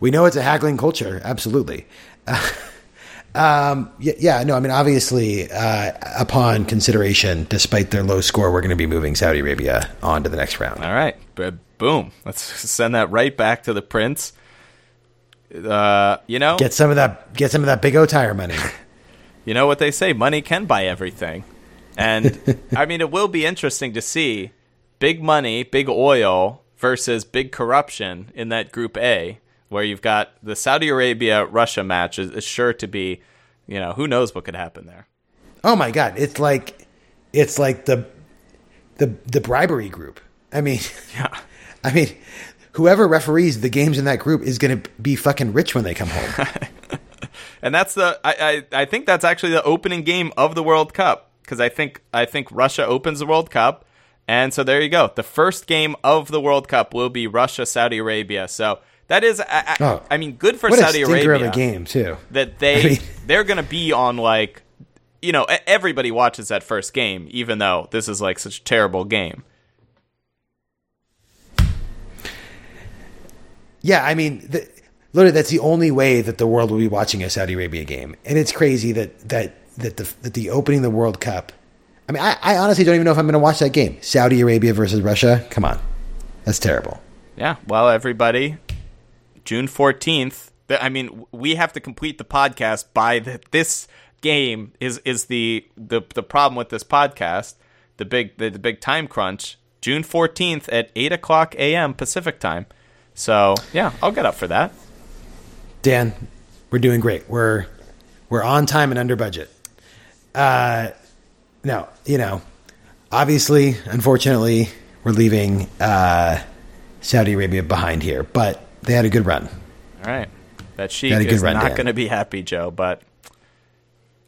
We know it's a haggling culture. Absolutely. um, yeah, yeah, no, I mean, obviously, uh, upon consideration, despite their low score, we're going to be moving Saudi Arabia on to the next round. All right, boom. Let's send that right back to the prince. Uh, you know, Get some of that. Get some of that big O tire money. you know what they say money can buy everything and i mean it will be interesting to see big money big oil versus big corruption in that group a where you've got the saudi arabia russia match is, is sure to be you know who knows what could happen there Oh my god, it's like it's like the the the bribery group. I mean, yeah I mean, whoever referees the games in that group is going to be fucking rich when they come home. and that's the I, I i think that's actually the opening game of the world cup because i think i think russia opens the world cup. And so there you go. The first game of the world cup will be russia saudi arabia. So that is I, I, Oh. I mean good for what saudi arabia of a game too. that they I mean- they're gonna be on like you know everybody watches that first game even though this is like such a terrible game. Yeah, I mean, the, literally, that's the only way that the world will be watching a Saudi Arabia game, and it's crazy that that that the that the opening of the World Cup. I mean, I, I honestly don't even know if I'm going to watch that game. Saudi Arabia versus Russia. Come on, that's terrible. Yeah. Well, everybody, June 14th. I mean, we have to complete the podcast by the, this game is is the, the the problem with this podcast. The big the, the big time crunch. June 14th at 8 o'clock a.m. Pacific time. So yeah, I'll get up for that. Dan, we're doing great. We're we're on time and under budget. Uh, no, you know, obviously, unfortunately, we're leaving uh, Saudi Arabia behind here, but they had a good run. All right. That sheik Had a good is run, not going to be happy, Joe, but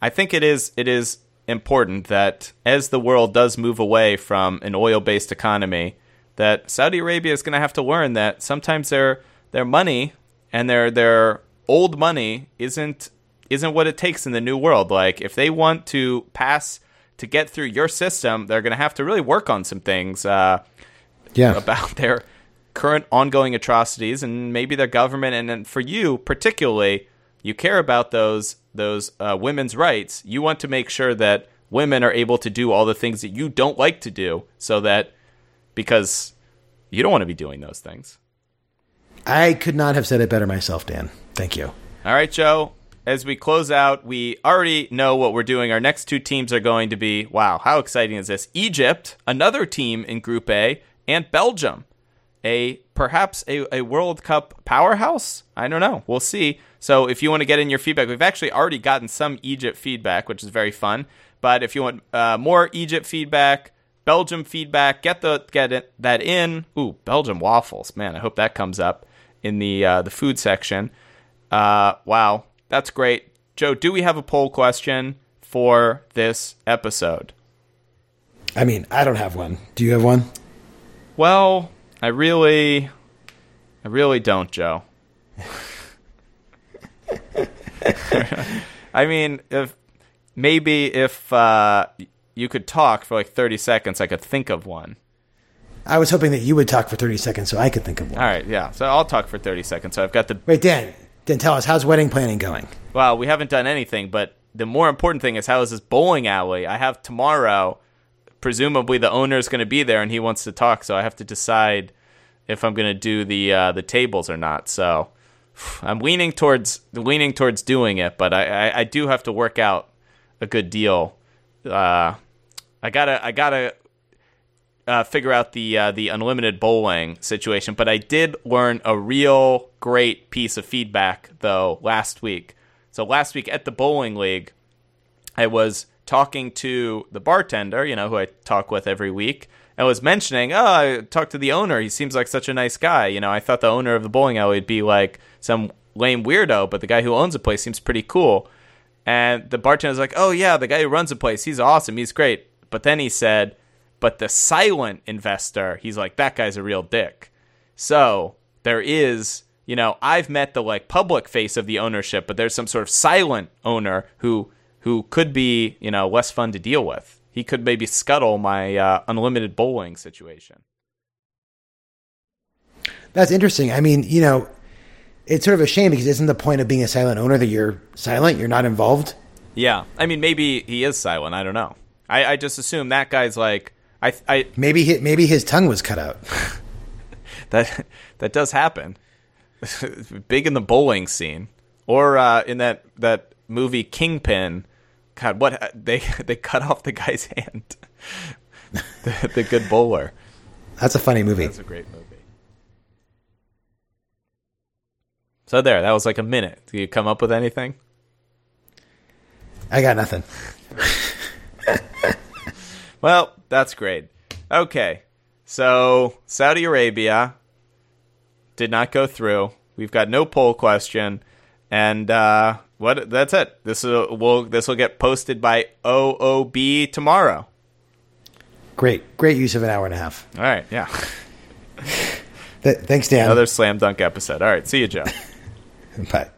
I think it is it is important that as the world does move away from an oil-based economy, that Saudi Arabia is going to have to learn that sometimes their their money and their their old money isn't isn't what it takes in the new world. Like if they want to pass to get through your system, they're going to have to really work on some things. Uh, Yeah, about their current ongoing atrocities and maybe their government and, and for you particularly you care about those those uh, women's rights you want to make sure that women are able to do all the things that you don't like to do so that because you don't want to be doing those things I could not have said it better myself, Dan. Thank you. all right joe as we close out we already know what we're doing our next two teams are going to be wow how exciting is this egypt another team in group a and belgium a perhaps a, a World Cup powerhouse. I don't know. We'll see. So if you want to get in your feedback, we've actually already gotten some Egypt feedback, which is very fun. But if you want uh, more Egypt feedback, Belgium feedback, get the get it, that in. Ooh, Belgium waffles, man! I hope that comes up in the uh, the food section. Uh, wow, that's great, Joe. Do we have a poll question for this episode? I mean, I don't have one. Do you have one? Well, I really, I really don't, Joe. I mean, if maybe if uh, you could talk for like thirty seconds, I could think of one. I was hoping that you would talk for 30 seconds so I could think of one. All right, yeah. So I'll talk for thirty seconds. So I've got the Wait, Dan, Dan, tell us, how's wedding planning going? Well, we haven't done anything, but the more important thing is how is this bowling alley? I have tomorrow. Presumably, the owner is going to be there, and he wants to talk. So I have to decide if I'm going to do the uh, the tables or not. So I'm leaning towards leaning towards doing it, but I, I, I do have to work out a good deal. Uh, I gotta I gotta uh, figure out the uh, the unlimited bowling situation. But I did learn a real great piece of feedback though last week. So last week at the bowling league, I was talking to the bartender, you know, who I talk with every week. I was mentioning, oh, I talked to the owner. He seems like such a nice guy. You know, I thought the owner of the bowling alley would be like some lame weirdo, but the guy who owns the place seems pretty cool. And the bartender's like, oh, yeah, the guy who runs the place, he's awesome. He's great. But then he said, but the silent investor, he's like, that guy's a real dick. So there is, you know, I've met the like public face of the ownership, but there's some sort of silent owner who who could be, you know, less fun to deal with. He could maybe scuttle my uh, unlimited bowling situation. That's interesting. I mean, you know, it's sort of a shame because isn't the point of being a silent owner that you're silent, you're not involved? Yeah, I mean, maybe he is silent. I don't know. I, I just assume that guy's like, I, I Maybe he, maybe his tongue was cut out. that that does happen. Big in the bowling scene, or uh, in that that movie Kingpin. God, what they they cut off the guy's hand. the, the good bowler. That's a funny movie. That's a great movie. So there, that was like a minute. Do you come up with anything? I got nothing. Well, that's great. Okay. So, Saudi Arabia did not go through. We've got no poll question and uh what that's it. This will will this will get posted by OOB tomorrow. Great, great use of an hour and a half. All right, yeah. Th- thanks, Dan. Another slam dunk episode. All right, see you, Joe. Bye.